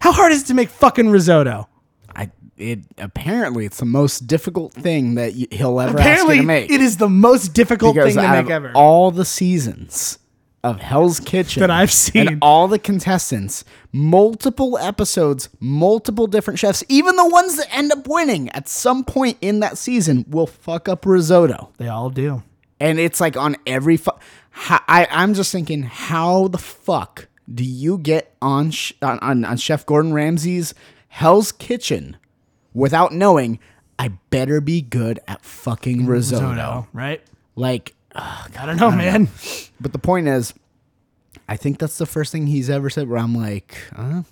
How hard is it to make fucking risotto? I. It apparently it's the most difficult thing that y- he'll ever Apparently, ask you to make. it is the most difficult because thing to make ever. all the seasons of Hell's Kitchen That I've seen. and all the contestants, multiple episodes, multiple different chefs, even the ones that end up winning at some point in that season will fuck up risotto. they all do. And it's like on every fu- I I'm just thinking how the fuck do you get on sh- on, on on Chef Gordon Ramsay's Hell's Kitchen without knowing I better be good at fucking risotto. Risotto, right? Like I don't know, man. but the point is, I think that's the first thing he's ever said where I'm like, uh,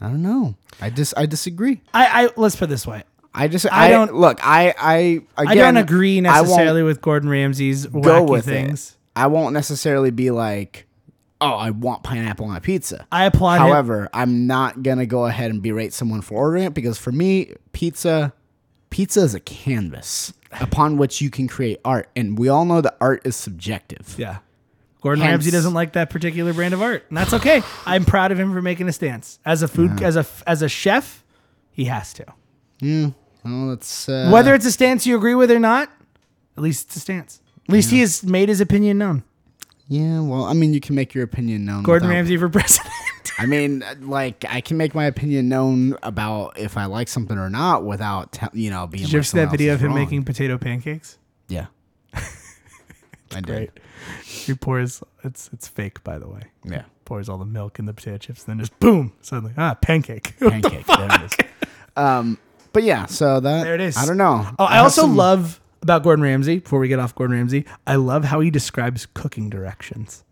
I don't know. I dis I disagree. I, I let's put it this way. I just I, don't- don't look. I I again, I don't agree necessarily with Gordon Ramsay's go wacky with things. it. I won't necessarily be like, oh, I want pineapple on a pizza. I applaud. However, I'm not gonna go ahead and berate someone for ordering it because for me, pizza, pizza is a canvas upon which you can create art, and we all know that art is subjective. Yeah. Gordon Hence- Ramsay doesn't like that particular brand of art, and that's okay. I'm proud of him for making a stance as a food as a as a chef. He has to. Yeah. Well, that's uh, Whether it's a stance you agree with or not, at least it's a stance. At least he has made his opinion known. Yeah, well, I mean, you can make your opinion known. Gordon without- Ramsay for [laughs] president. I mean, like, I can make my opinion known about if I like something or not without, te- you know, being. Did you ever like see that video of him wrong. making potato pancakes? Yeah. [laughs] I did. He pours. It's it's fake, by the way. Yeah. Pours all the milk in the potato chips, then just boom, suddenly ah pancake. [laughs] What the Pancake. there it is. Um, but yeah, so that There it is. I don't know. Oh, I, have also some- love about Gordon Ramsay. Before we get off Gordon Ramsay, I love how he describes cooking directions.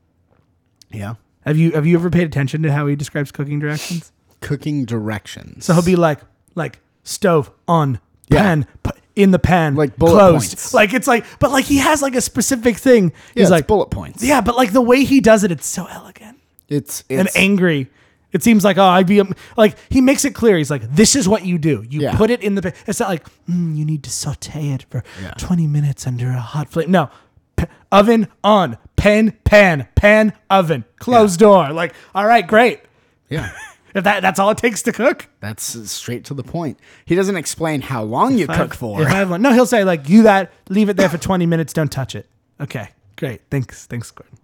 Yeah. Have you have you ever paid attention to how he describes cooking directions? Cooking directions. So he'll be like like stove on Yeah. pan pu- in the pan Like bullet closed. points. Like it's like but like he has like a specific thing. yeah, He's it's like bullet points. yeah, but like the way he does it, it's so elegant It's, and it's angry. It seems like oh I'd be um, like he makes it clear. He's like this is what you do. You Yeah. put it in the. pa- It's not like mm, you need to saute it for Yeah. twenty minutes under a hot flame. No, P- oven on, pan pan pan oven, closed door. Like all right, great. yeah. [laughs] If that that's all it takes to cook. That's straight to the point. He doesn't explain how long you cook for. If I have one, no, he'll say like you that, leave it there for twenty minutes, don't touch it. Okay, great, thanks, thanks, Gordon.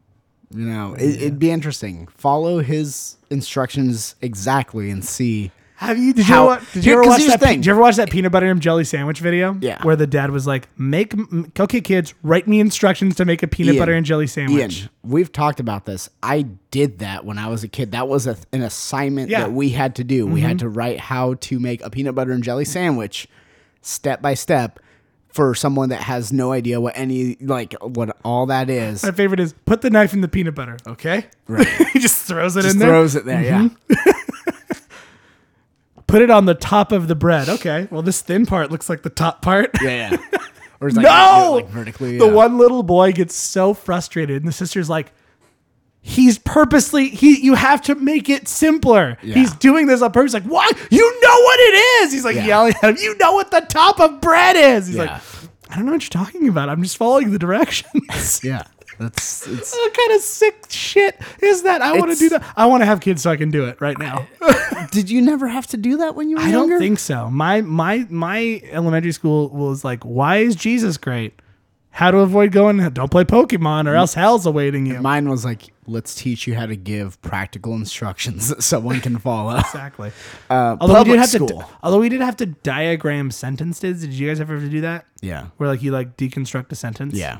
You know, it, it'd be interesting. Follow his instructions exactly and see. Have you? Did you, ever, did you ever watch that? pe-. Did you ever watch that peanut butter and jelly sandwich video? Yeah. Where the dad was like, "Make okay, kids, write me instructions to make a peanut Ian, butter and jelly sandwich." Ian, we've talked about this. I did that when I was a kid. That was a, an assignment Yeah. Mm-hmm. that we had to do. We had to write how to make a peanut butter and jelly sandwich step by step for someone that has no idea what any like what all that is. My favorite is put the knife in the peanut butter. Okay, Right. [laughs] he just throws it Just in there. throws it there, yeah. Mm-hmm. [laughs] Put it on the top of the bread. Okay, well this thin part looks like the top part. Yeah, yeah. [laughs] Or is like, no, like vertically. The yeah. one little boy gets so frustrated, and the sister's like, "He's purposely he. You have to make it simpler. Yeah. He's doing this on purpose. Like, why? You know what it is? He's like Yeah. yelling at him. You know what the top of bread is? He's Yeah. like, I don't know what you're talking about. I'm just following the directions. [laughs] Yeah. That's it's. [laughs] What kind of sick shit is that? I want to do that. I want to have kids so I can do it right now. Did you never have to do that when you were I younger? I don't think so. My my my elementary school was like, why is Jesus great? How to avoid going? Don't play Pokemon, or else hell's awaiting you. Mine was like, let's teach you how to give practical instructions that someone can follow. Exactly. [laughs] Uh, Although we did have school. to, although we did have to diagram sentences. Did you guys ever have to do that? yeah. Where like you like deconstruct a sentence? Yeah.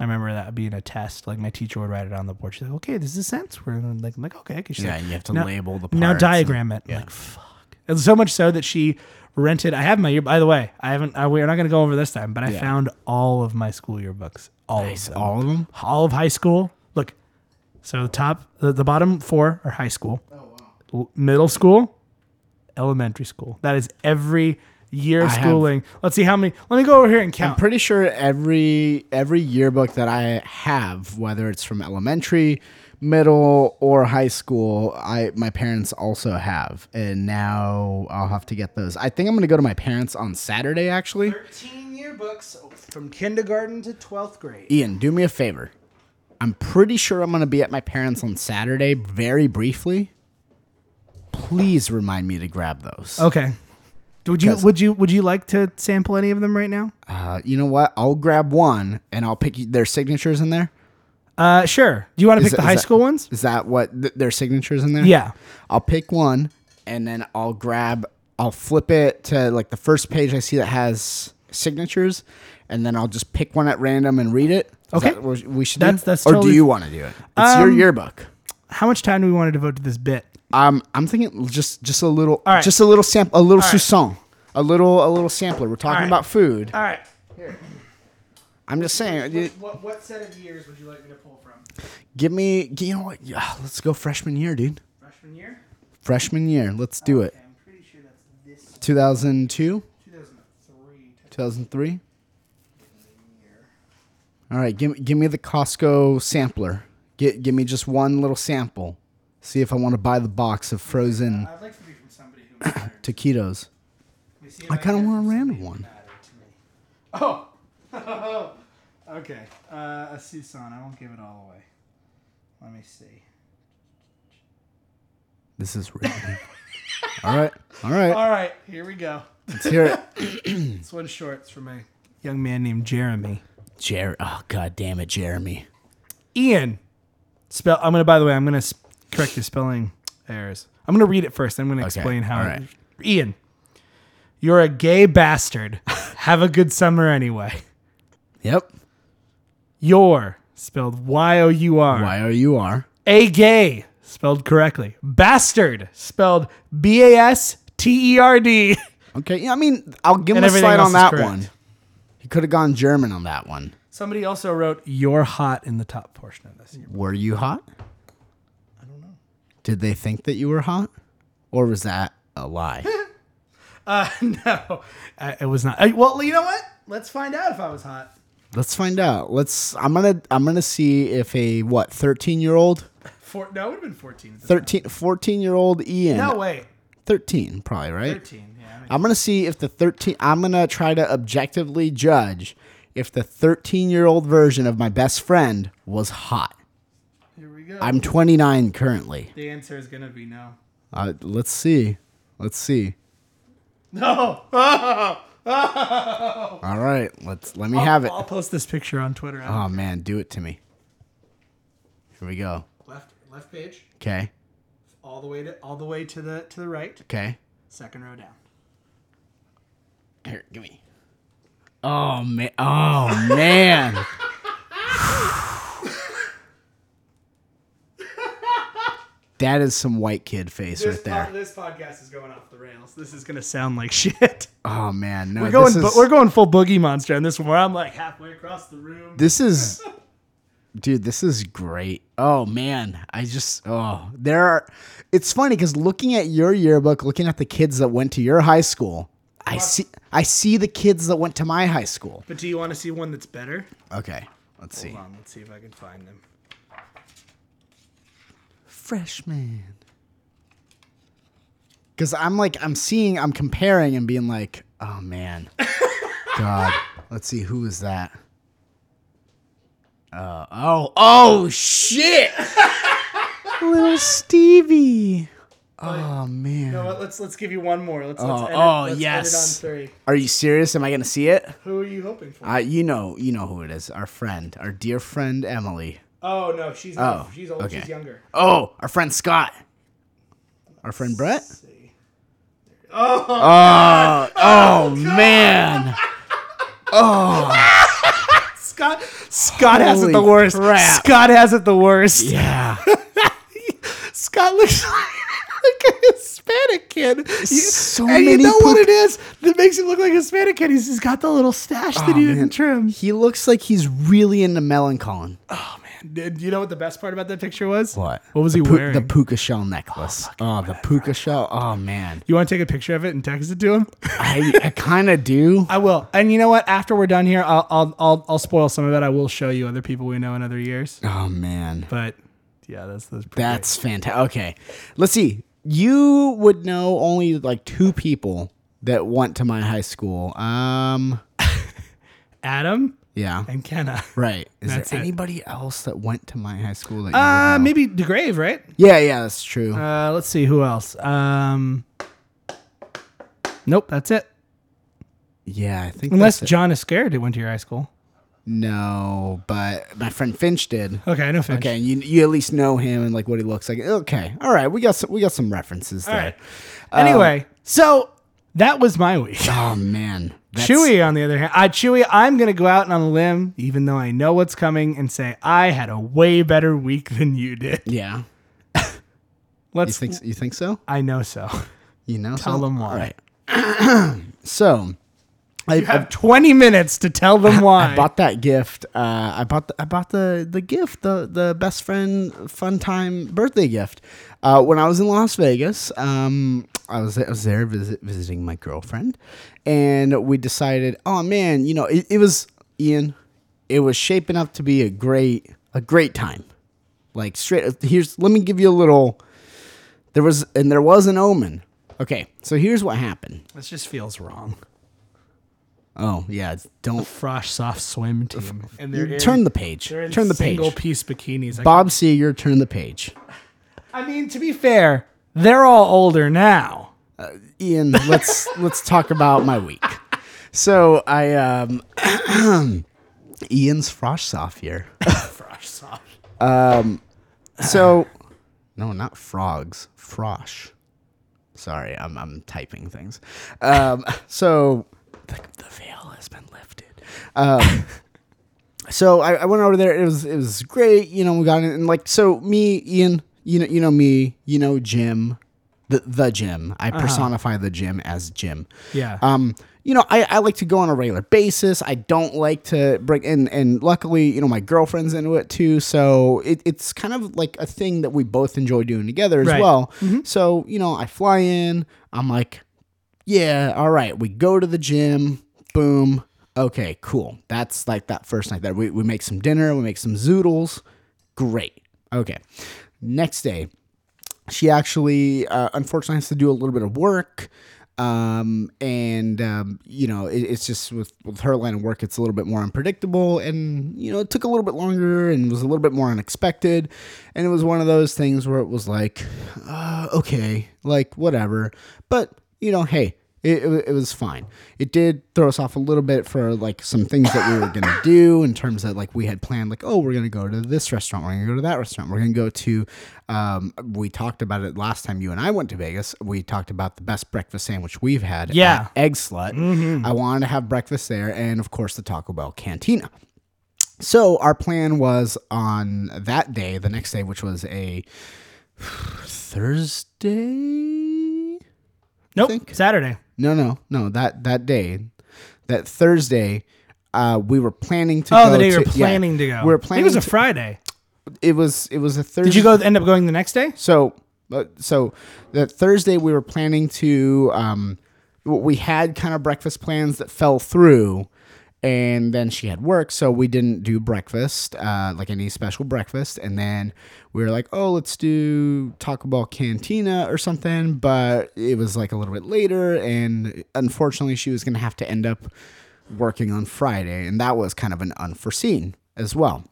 I remember that being a test. Like my teacher would write it on the board. She's like, "Okay, this is a sentence." We're like, I'm like, "Okay." okay. She's Yeah, like, you have to label the parts now diagram it. yeah. Like fuck. And so much so that she rented. I have my year. By the way, I haven't. I, we're not going to go over this time, but I Yeah. found all of my school yearbooks. All Nice. of them. All of them? All of high school. Look. So the top, the, the bottom four are high school. Oh, Middle school, elementary school. That is every year of I have- schooling. Let's see how many. Let me go over here and count. I'm pretty sure every every yearbook that I have, whether it's from elementary, middle, or high school, I my parents also have, and now I'll have to get those. I think I'm gonna go to my parents on Saturday. Actually, 13 yearbooks from kindergarten to 12th grade. Ian, do me a favor. I'm pretty sure I'm gonna be at my parents on Saturday, very briefly. Please remind me to grab those. Okay. Would you would you would you like to sample any of them right now? Uh, you know what? I'll grab one, and I'll pick their signatures in there. Uh, sure. Do you want to pick that- the high that- school ones? Is that what th- their signatures in there? Yeah. I'll pick one and then I'll grab, I'll flip it to like the first page I see that has signatures, and then I'll just pick one at random and read it. Okay. that we should That's- do. that's or do you want to do it? It's your Um, yearbook. How much time do we want to devote to this bit? Um, I'm thinking just just a little, right. just a little sample, a little All right. sousson, a little a little sampler. We're talking right. about food. All right. Here. I'm just saying. you- What, what set of years would you like me to pull from? Give me, you know what? Yeah, let's go freshman year, dude. Freshman year? Freshman year. Let's do it. Okay, I'm pretty sure that's this 2002, 2003. 2003. All right, give, give me the Costco sampler. Get, give me just one little sample. See if I want to buy the box of frozen I'd like to be from somebody who [coughs] taquitos. Let me see if I kinda want a random one. mattered to me. Oh. [laughs] okay. Uh, a Susan. I won't give it all away. Let me see. This is really. [laughs] all right, all right. All right, here we go. Let's hear it. [coughs] This one's short. It's from a young man named Jeremy. Jer- oh god damn it, Jeremy. Ian. Spell. I'm gonna. By the way, I'm gonna correct your spelling errors. I'm gonna read it first. I'm gonna explain how. all it- right. Ian, you're a gay bastard. [laughs] Have a good summer anyway. Yep. Your spelled Y O U R. Y O U R. A gay spelled correctly. Bastard spelled B A S T E R D. Okay. Yeah, I mean, I'll give him a slide on that correct. one. Could have gone German on that one. Somebody also wrote "You're hot" in the top portion of this. Were you hot? I don't know. Did they think that you were hot, or was that a lie? [laughs] Uh, [laughs] no, I, it was not. I, well, you know what? Let's find out if I was hot. Let's find out. Let's. I'm gonna. I'm gonna see if a what 13 year old, Four, no, it would have been 14. 13, 14 year old Ian. No, wait. 13 probably right. 13. Yeah. I mean, I'm gonna see if the 13. I'm gonna try to objectively judge if the 13 year old version of my best friend was hot. here we go. I'm 29 currently. the answer is going to be no. Uh, let's see. Let's see. No. [laughs] All right. Let's. Let me have it. I'll post this picture on Twitter. Oh man, do it to me. Here we go. left, left page, Okay. all the way to all the way to the to the right. Okay. Second row down. Here, give me. Oh, oh man! Oh [laughs] man! that is some white kid face right there. this podcast is going off the rails. This is gonna sound like [laughs] shit. Oh man! No, We're going, this is but we're going full boogie monster on this one. Where I'm like halfway across the room. this is, [laughs] dude. This is great. Oh man! I just oh there are. It's funny because looking at your yearbook, looking at the kids that went to your high school, I see I see the kids that went to my high school. But do you want to see one that's better? Okay, let's see. Hold on, let's see if I can find them. freshman. Because I'm like, I'm seeing, I'm comparing and being like, oh man, [laughs] God. Let's see, who is that? Uh, oh, oh shit! [laughs] Little Stevie. Oh man. No, let's let's give you one more. Let's, Oh, let's edit, oh, let's yes. on three. Are you serious? Am I gonna see it? Who are you hoping for? Uh, you know, you know who it is. Our friend, our dear friend Emily. oh no, she's Oh, she's old. okay. She's younger. Oh, our friend Scott. Our friend Brett. see. [laughs] Oh, oh man. [laughs] oh. Scott Scott has it the worst. crap. Scott has it the worst. Yeah. [laughs] Scott looks like a Hispanic kid. You- So and many you know what it is that makes him look like a Hispanic kid? He's, he's got the little stash that Oh, he didn't trim. He looks like he's really into melancholy. Oh man, Did- you know what the best part about that picture was? What? What was the he pu- wearing? The puka shell necklace. Oh, oh the puka shell. Oh man. you want to take a picture of it and text it to him? I, I kind of do. [laughs] I will. And you know what? After we're done here, I'll I'll I'll, I'll spoil some of it. I will show you other people we know in other years. Oh man. But yeah, that's that's That's fantastic. Okay. Let's see. You would know only like two people that went to my high school. Um. [laughs] Adam yeah. and Kenna. Right. Is That's there it. anybody else that went to my high school that Uh, maybe DeGrave, right? Yeah, yeah, that's true. Uh, let's see who else. Um, nope, that's it. yeah, I think Unless that's it. John Iscariot went to your high school. No, but my friend Finch did. Okay, I know Finch. Okay, you you at least know him and like what he looks like. Okay, all right, we got some we got some references there. Right. Anyway, um, so that was my week. [laughs] Oh man, that's- Chewy, on the other hand, I Chewy, I'm gonna go out on a limb, even though I know what's coming, and say I had a way better week than you did. [laughs] Yeah, [laughs] you Let's. think you think so? I know so. You know, Tell so? them why. All right. [clears throat] so, I, You have 20 minutes to tell them why. I bought that gift. Uh, I bought the, I bought the the gift, the the best friend fun time birthday gift. Uh, when I was in Las Vegas, um, I was I was there visit, visiting my girlfriend, and we decided, oh man, you know, it, it was Ian. It was shaping up to be a great a great time. Like straight here's let me give you a little. There was and there was an omen. Okay, so here's what happened. this just feels wrong. Oh yeah, it's- don't Frosh soph swim team, and they're in, turn the page. they're in Turn the page. single piece bikinis. I Bob Seger, turn the page. I mean, to be fair, they're all older now. Ian, let's [laughs] let's talk about my week. So I um [clears throat] Ian's frosh soph here. [laughs] Frosh soph. So [sighs] no, not frogs, frosh. Sorry, I'm I'm typing things. Um so the, the veil has been lifted. Um [laughs] so I, I went over there. It was it was great. You know, we got in and like so me, Ian, you know you know me, you know Jim, the the Jim. I personify the Jim as Jim. Yeah. Um, you know, I, I like to go on a regular basis. I don't like to break and and luckily, you know, my girlfriend's into it too. So it, it's kind of like a thing that we both enjoy doing together as Right. well. So, you know, I fly in, I'm like, yeah, all right. We go to the gym, boom. Okay, cool. That's like that first night there. We, we make some dinner, we make some zoodles. Great. Okay. Next day, she actually uh, unfortunately has to do a little bit of work um and um you know it, it's just with with her line of work it's a little bit more unpredictable and you know it took a little bit longer and was a little bit more unexpected and it was one of those things where it was like uh, okay like whatever but you know hey it, it, it was fine. It did throw us off a little bit for like some things that we were gonna [coughs] do in terms of like we had planned like oh we're gonna go to this restaurant we're gonna go to that restaurant we're gonna go to um, we talked about it last time you and I went to Vegas we talked about the best breakfast sandwich we've had Yeah. at Eggslut I wanted to have breakfast there and of course the Taco Bell Cantina so our plan was on that day the next day which was a [sighs] Thursday nope. Saturday. No, no, no. That that day, that Thursday, uh, we were planning to. Oh, go the day you were to- yeah, planning to go. We were I think planning. it was a to- Friday. it was it was a Thursday. Did you go end up going the next day? So, uh, so that Thursday we were planning to. Um, we had kind of breakfast plans that fell through, and then she had work, so we didn't do breakfast, uh, like any special breakfast. And then we were like, oh, let's do Taco Bell Cantina or something. But it was like a little bit later, and unfortunately, she was going to have to end up working on Friday, and that was kind of an unforeseen as well.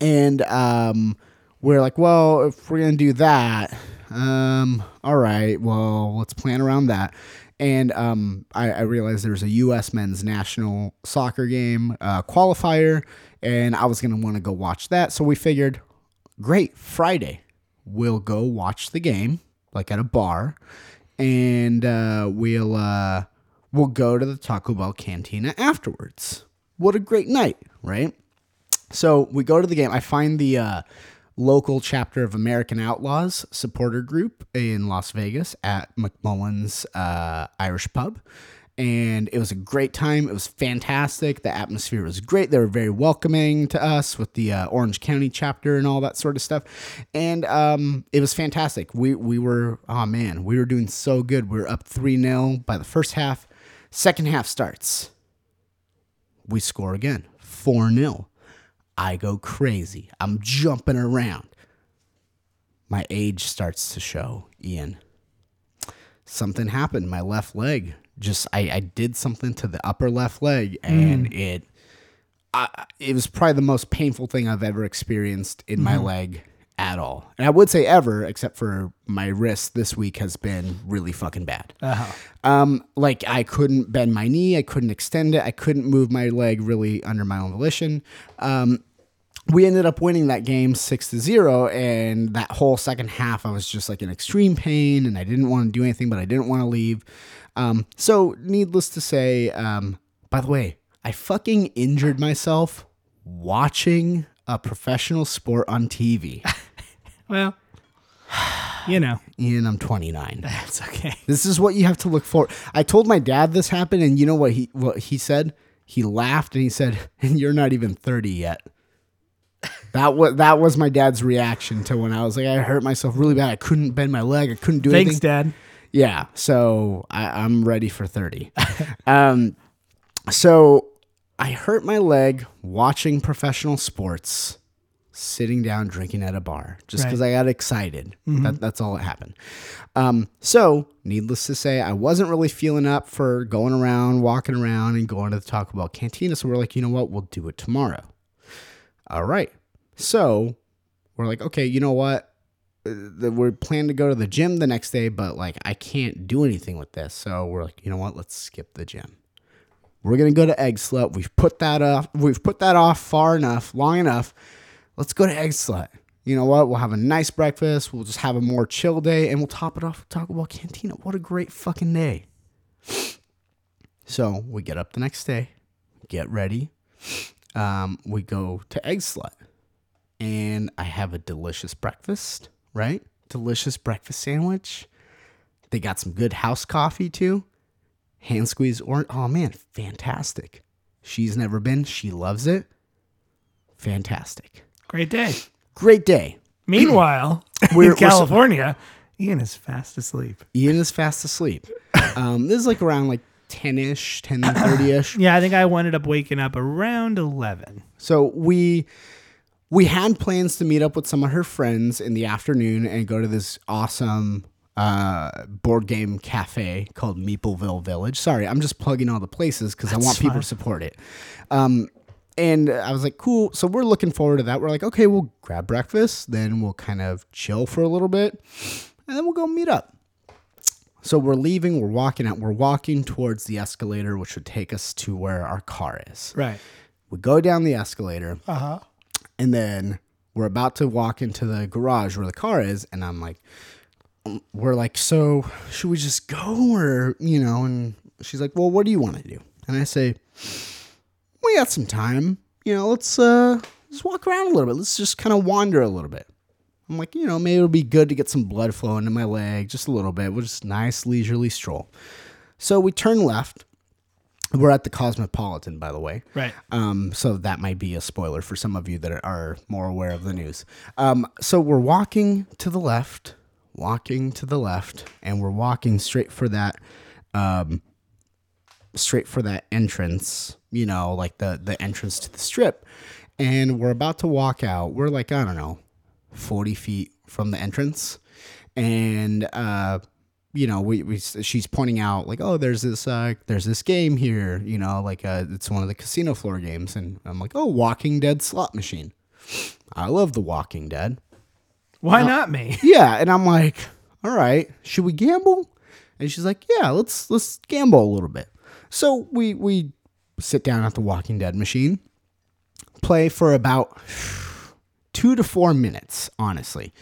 and um, we're like, well, if we're gonna do that, um, all right, well, let's plan around that. And um, I, I realized there's a U.S. men's national soccer game uh, qualifier, and I was gonna want to go watch that. So we figured, great, Friday, we'll go watch the game like at a bar, and uh, we'll uh, we'll go to the Taco Bell cantina afterwards. What a great night, right? So we go to the game. I find the uh, local chapter of American Outlaws supporter group in Las Vegas at McMullan's uh, Irish Pub. And it was a great time. It was fantastic. The atmosphere was great. They were very welcoming to us with the uh, Orange County chapter and all that sort of stuff. And um, it was fantastic. We, we were, oh man, we were doing so good. We were up 3 0 by the first half. Second half starts. We score again 4 0. I go crazy. I'm jumping around. My age starts to show, Ian. Something happened. My left leg just I, I did something to the upper left leg and mm. it I, it was probably the most painful thing I've ever experienced in my mm-hmm. leg at all. And I would say ever, except for my wrist this week has been really fucking bad. Um, like I couldn't bend my knee, I couldn't extend it, I couldn't move my leg really under my own volition. Um, we ended up winning that game six to zero, and that whole second half, I was just like in extreme pain, and I didn't want to do anything, but I didn't want to leave. Um, so, needless to say, um, by the way, I fucking injured myself watching a professional sport on TV. [laughs] Well, you know, Ian, I'm 29. [laughs] that's okay. This is what you have to look for. I told my dad this happened, and you know what he what he said? He laughed and he said, [laughs] "And you're not even 30 yet." That was that was my dad's reaction to when I was like, I hurt myself really bad. I couldn't bend my leg. I couldn't do Thanks, anything. Dad. Yeah, so I, I'm ready for 30. [laughs] um, so I hurt my leg watching professional sports, sitting down drinking at a bar, just Right. because I got excited. That, that's all that happened. Um, so, needless to say, I wasn't really feeling up for going around, walking around, and going to the Taco Bell cantina. So we're like, you know what? We'll do it tomorrow. All right. So we're like, okay, you know what? we're planning to go to the gym the next day, but like I can't do anything with this. So we're like, you know what? Let's skip the gym. We're gonna go to Eggslut. We've put that off. We've put that off far enough, long enough. Let's go to Eggslut. You know what? We'll have a nice breakfast. We'll just have a more chill day, and we'll top it off with Taco Bell Cantina. What a great fucking day! So we get up the next day, get ready. Um, we go to Eggslut and I have a delicious breakfast, right? Delicious breakfast sandwich. They got some good house coffee too. Hand squeeze orange. Oh man, fantastic. She's never been. She loves it. Fantastic. Great day. Great day. Meanwhile, We're- [clears throat] in we're California, Ian is fast asleep. Ian is fast asleep. Um, this is like around like 10-ish, 10:30ish. [clears throat] Yeah, I think I ended up waking up around 11. So we we had plans to meet up with some of her friends in the afternoon and go to this awesome uh, board game cafe called Meepleville Village. Sorry, I'm just plugging all the places because I want people to support it. Um, and I was like, cool. So we're looking forward to that. We're like, okay, we'll grab breakfast, then we'll kind of chill for a little bit, and then we'll go meet up. So we're leaving, we're walking out, we're walking towards the escalator, which would take us to where our car is. Right. We go down the escalator, Uh huh. and then we're about to walk into the garage where the car is, and I'm like, um, we're like, so should we just go or you know? And she's like, well, what do you want to do? And I say, we got some time, you know. Let's uh, just walk around a little bit. Let's just kind of wander a little bit. I'm like, you know, maybe it'll be good to get some blood flowing to my leg, just a little bit. We'll just nice leisurely stroll. So we turn left. We're at the Cosmopolitan, by the way. Right. Um, so that might be a spoiler for some of you that are more aware of the news. Um, so we're walking to the left, walking to the left, and we're walking straight for that, um, straight for that entrance. You know, like the the entrance to the strip. And we're about to walk out. We're like I don't know, forty feet from the entrance, and uh, you know, we, we she's pointing out like, oh, there's this uh, there's this game here, you know, like uh, it's one of the casino floor games, and I'm like, oh, Walking Dead slot machine. I love The Walking Dead. Why not me? [laughs] Yeah, and I'm like, all right, should we gamble? And she's like, yeah, let's let's gamble a little bit. So we we sit down at the Walking Dead machine, play for about two to four minutes, honestly,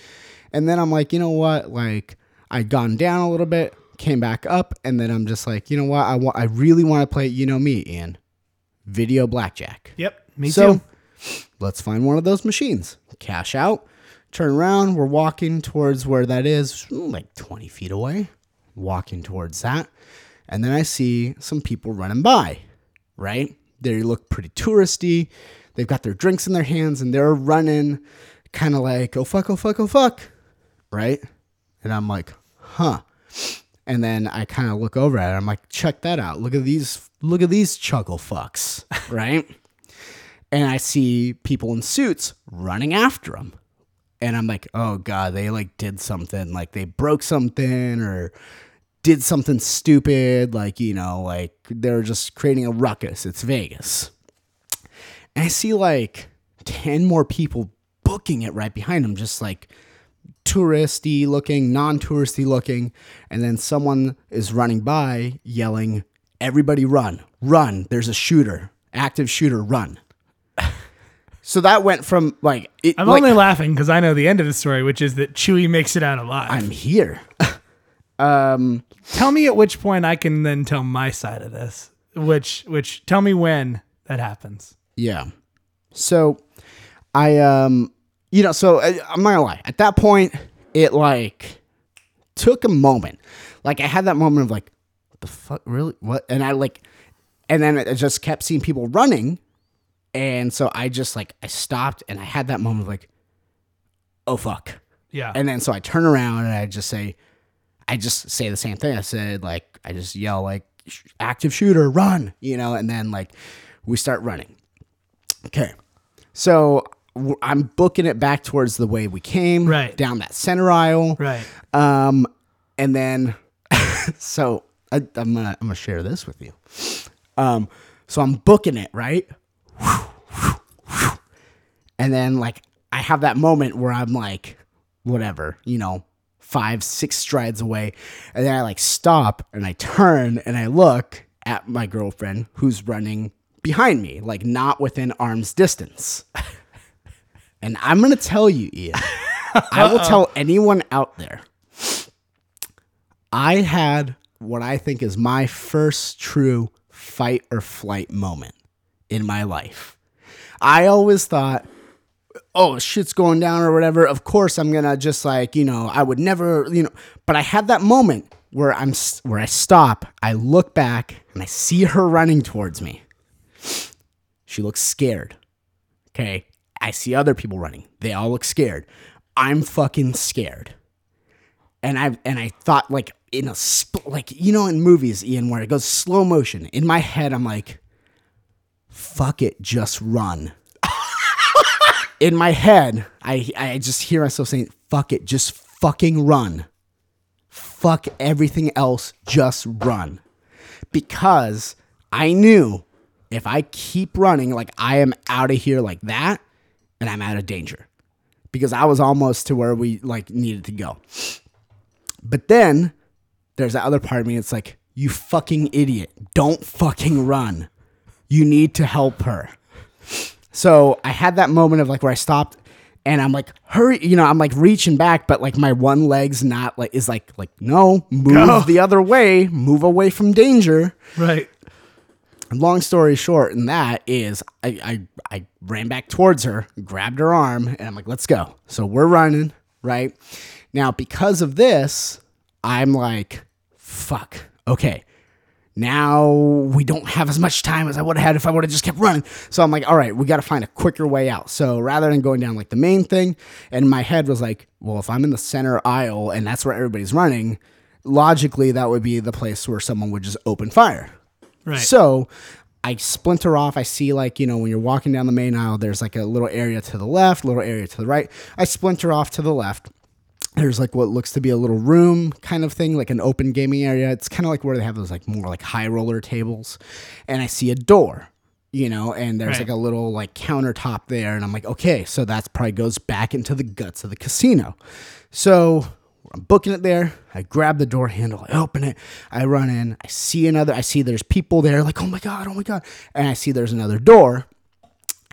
and then I'm like, you know what? Like I'd gone down a little bit, came back up, and then I'm just like, you know what? I want I really want to play. You know me, Ian, video blackjack. Yep, me So too. let's find one of those machines. Cash out, turn around. We're walking towards where that is, like 20 feet away. Walking towards that. And then I see some people running by, right? They look pretty touristy. They've got their drinks in their hands and they're running kind of like, oh fuck, oh fuck, oh fuck, right? And I'm like, huh. And then I kind of look over at it. I'm like, check that out. Look at these, look at these chuckle fucks, [laughs] right? and I see people in suits running after them. And I'm like, oh God, they like did something, like they broke something or did something stupid, like, you know, like they're just creating a ruckus. It's Vegas. And I see like 10 more people booking it right behind them, just like touristy looking, non touristy looking. And then someone is running by yelling, everybody run, run. There's a shooter, active shooter, run. [laughs] So that went from like it, I'm like, only laughing because I know the end of the story, which is that Chewy makes it out alive. I'm here. [laughs] um, tell me at which point I can then tell my side of this. Which, which, tell me when that happens. yeah. So I um, you know, so I, I'm not gonna lie. At that point, it like took a moment. Like I had that moment of like, what the fuck, really? What? And I like, and then I just kept seeing people running, and so I just like I stopped and I had that moment of like, oh fuck. Yeah. And then so I turn around and I just say, I just say the same thing. I said like I just yell like active shooter run, you know, and then like we start running. Okay, so I'm booking it back towards the way we came, Right. down that center aisle, right. um, and then [laughs] so I, I'm gonna I'm gonna share this with you. Um, so I'm booking it right, and then like I have that moment where I'm like, whatever, you know, five six strides away, and then I like stop and I turn and I look at my girlfriend who's running behind me, like not within arm's distance. [laughs] And I'm gonna tell you, Ian. [laughs] I will tell anyone out there. I had what I think is my first true fight or flight moment in my life. I always thought, oh, shit's going down or whatever. Of course, I'm gonna just like you know, I would never, you know. But I had that moment where I'm where I stop, I look back, and I see her running towards me. She looks scared. Okay. I see other people running. They all look scared. I'm fucking scared. And I and I thought like in a sp- like you know in movies Ian where it goes slow motion. In my head I'm like fuck it, just run. In my head, I I just hear myself saying fuck it, just fucking run. Fuck everything else, just run. Because I knew if I keep running like I am out of here like that, and I'm out of danger. Because I was almost to where we like needed to go. But then there's that other part of me it's like, you fucking idiot. Don't fucking run. You need to help her. So I had that moment of like where I stopped and I'm like, hurry, you know, I'm like reaching back, but like my one leg's not like is like like no, move the other way, move away from danger. Right. Long story short, and that is I, I I ran back towards her, grabbed her arm, and I'm like, let's go. So we're running, right? Now, because of this, I'm like, fuck, okay. Now we don't have as much time as I would have had if I would have just kept running. So I'm like, all right, we got to find a quicker way out. So rather than going down like the main thing, and my head was like, well, if I'm in the center aisle and that's where everybody's running, logically that would be the place where someone would just open fire. Right. So I splinter off. I see like, you know, when you're walking down the main aisle, there's like a little area to the left, little area to the right. I splinter off to the left. There's like what looks to be a little room kind of thing, like an open gaming area. It's kind of like where they have those like more like high roller tables. And I see a door. you know, and there's Right. like a little like countertop there, and I'm like, okay, so that's probably goes back into the guts of the casino. So I'm booking it there. I grab the door handle, I open it, I run in, I see another, I see there's people there, like, oh my god, oh my god, and I see there's another door,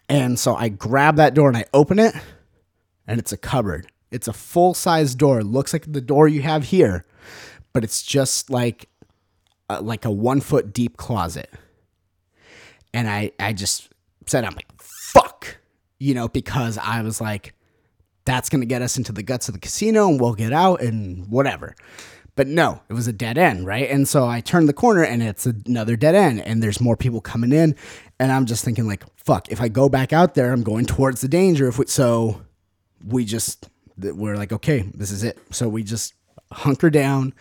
and so I grab that door and I open it, and it's a cupboard. It's a full size door. Looks like the door you have here, but it's just like uh, like a one foot deep closet. And I I just said I'm like fuck, you know, because I was like that's gonna get us into the guts of the casino and we'll get out and whatever. But no, it was a dead end, right? And so I turned the corner and it's another dead end, and there's more people coming in, and I'm just thinking like, fuck, if I go back out there, I'm going towards the danger. If we, so, we just th- we're like, okay, this is it. So we just hunker down.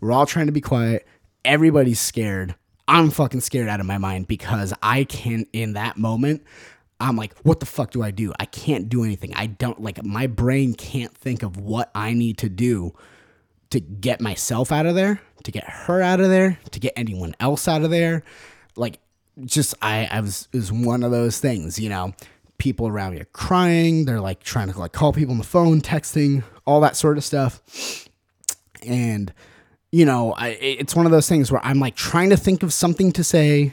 We're all trying to be quiet. Everybody's scared. I'm fucking scared out of my mind because I can in that moment. I'm like, what the fuck do I do? I can't do anything. I don't like my brain can't think of what I need to do to get myself out of there, to get her out of there, to get anyone else out of there. Like, just I, I was was one of those things, you know. People around me are crying. They're like trying to like call people on the phone, texting, all that sort of stuff. And you know, I, it's one of those things where I'm like trying to think of something to say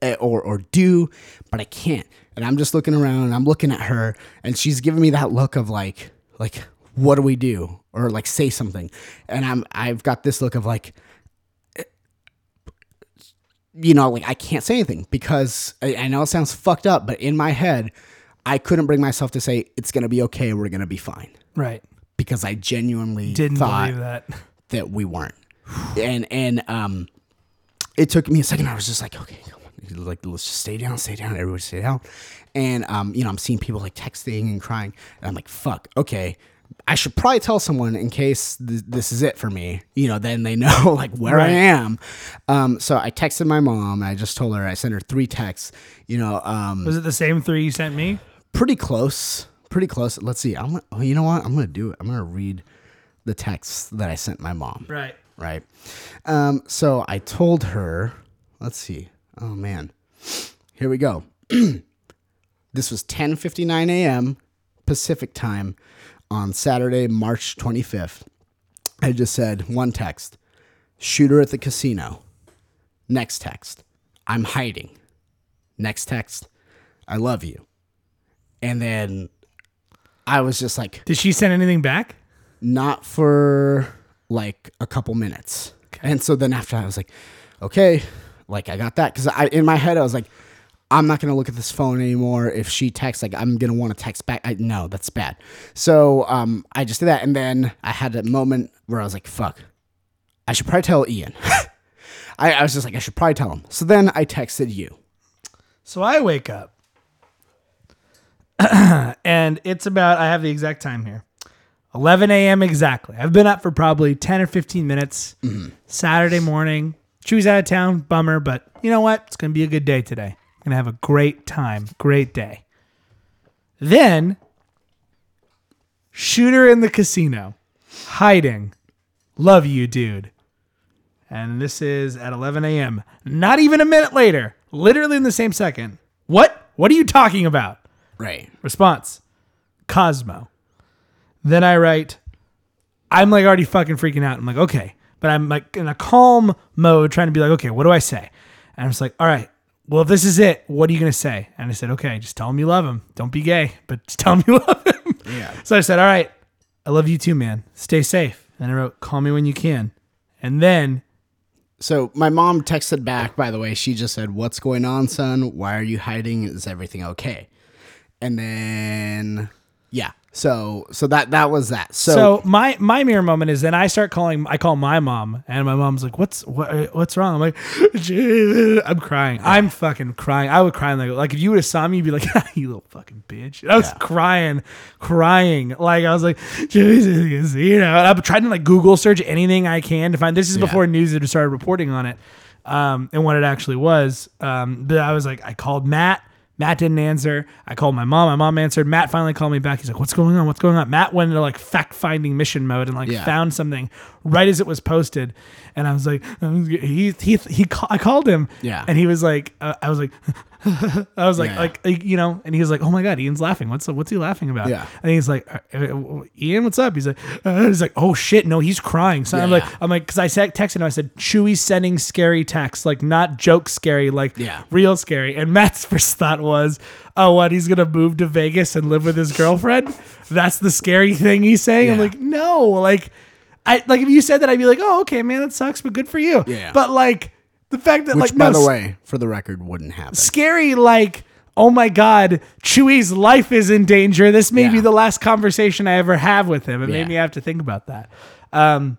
eh, or or do, but I can't. And I'm just looking around and I'm looking at her and she's giving me that look of like like what do we do or like say something. And I'm I've got this look of like you know, like I can't say anything because I, I know it sounds fucked up, but in my head, I couldn't bring myself to say it's gonna be okay, we're gonna be fine, Right. because I genuinely Didn't believe that. [laughs] that we weren't. And and um, it took me a second. I was just like, okay, come on. like let's just stay down, stay down. Everybody stay down. And um, you know, I'm seeing people like texting and crying, and I'm like, fuck, okay. I should probably tell someone in case th- this is it for me. You know, then they [laughs] know like where I am. Um, so I texted my mom. I just told her. I sent her three texts. You know, um, Was it the same three you sent me? pretty close. Pretty close. Let's see. I'm. Gonna, oh, you know what? I'm gonna do it. I'm gonna read the texts that I sent my mom Right. right? Um, so I told her, let's see. Oh man. Here we go. [clears throat] this was 10:59 a.m. Pacific time on Saturday, March 25th. I just said one text. Shooter at the casino. Next text. I'm hiding. Next text. I love you. And then I was just like Did she send anything back? not for like a couple minutes. And so then after I was like, okay, like I got that because I in my head I was like, I'm not gonna look at this phone anymore. If she texts, like I'm gonna want to text back. I no, that's bad. So um, I just did that, and then I had a moment where I was like, fuck, I should probably tell Ian. [laughs] I, I was just like, I should probably tell him. So then I texted you. So I wake up [clears throat] and it's about, I have the exact time here 11 a.m. exactly. I've been up for probably 10 or 15 minutes. Saturday morning. She was out of town, bummer, but you know what? It's going to be a good day today. I'm going to have a great time, great day. Then, shooter in the casino, hiding. Love you, dude. And this is at 11 a.m. Not even a minute later, literally in the same second. What? What are you talking about? Right. Response Cosmo. Then I write, I'm like already fucking freaking out. I'm like, okay. But I'm like in a calm mode, trying to be like, okay, what do I say? And I'm just like, all right, well, if this is it, what are you going to say? And I said, okay, just tell him you love him. Don't be gay, but just tell him you [laughs] love him. Yeah. So I said, all right, I love you too, man. Stay safe. And I wrote, call me when you can. And then So my mom texted back, by the way, she just said, What's going on, son? Why are you hiding? Is everything okay? And then yeah. So so that that was that. So, So my my mirror moment is then I start calling. I call my mom, and my mom's like, "What's what, what's wrong?" I'm like, Jesus. [laughs] "I'm crying. I'm fucking crying. I would cry like like if you would have saw me, you'd be like, [laughs] "You little fucking bitch." And I was Yeah. crying, crying. Like I was like, Jesus, [laughs] you know. And I'm trying to like Google search anything I can to find. This is Yeah. before news had started reporting on it, um, and what it actually was. Um, but I was like, I called Matt. Matt didn't answer. I called my mom. My mom answered. Matt finally called me back. He's like, "What's going on? What's going on?" Matt went into like fact finding mission mode and like Yeah. found something right as it was posted. And I was like, [laughs] he he he. Call, I called him. Yeah. And he was like, uh, I was like, [laughs] I was like, Yeah. like, like, you know, and he was like, oh my god, Ian's laughing. What's what's he laughing about? Yeah. and he's like, uh, uh, Ian, what's up? He's like, uh, he's like, oh shit, no, he's crying. So I'm like, I'm like, because I said texted him, I said, Chewy's sending scary texts, like not joke scary, like Yeah. real scary. And Matt's [laughs] first thought was, oh, what? He's gonna move to Vegas and live with his girlfriend? That's the scary thing he's saying. I'm Yeah. like, no, like. I like if you said that I'd be like, oh okay, man, that sucks, but good for you. Yeah. But like the fact that Which, like by no, the way, for the record, wouldn't happen. scary like oh my god Chewy's life is in danger. This may be the last conversation i ever have with him. It Yeah. made me have to think about that. Um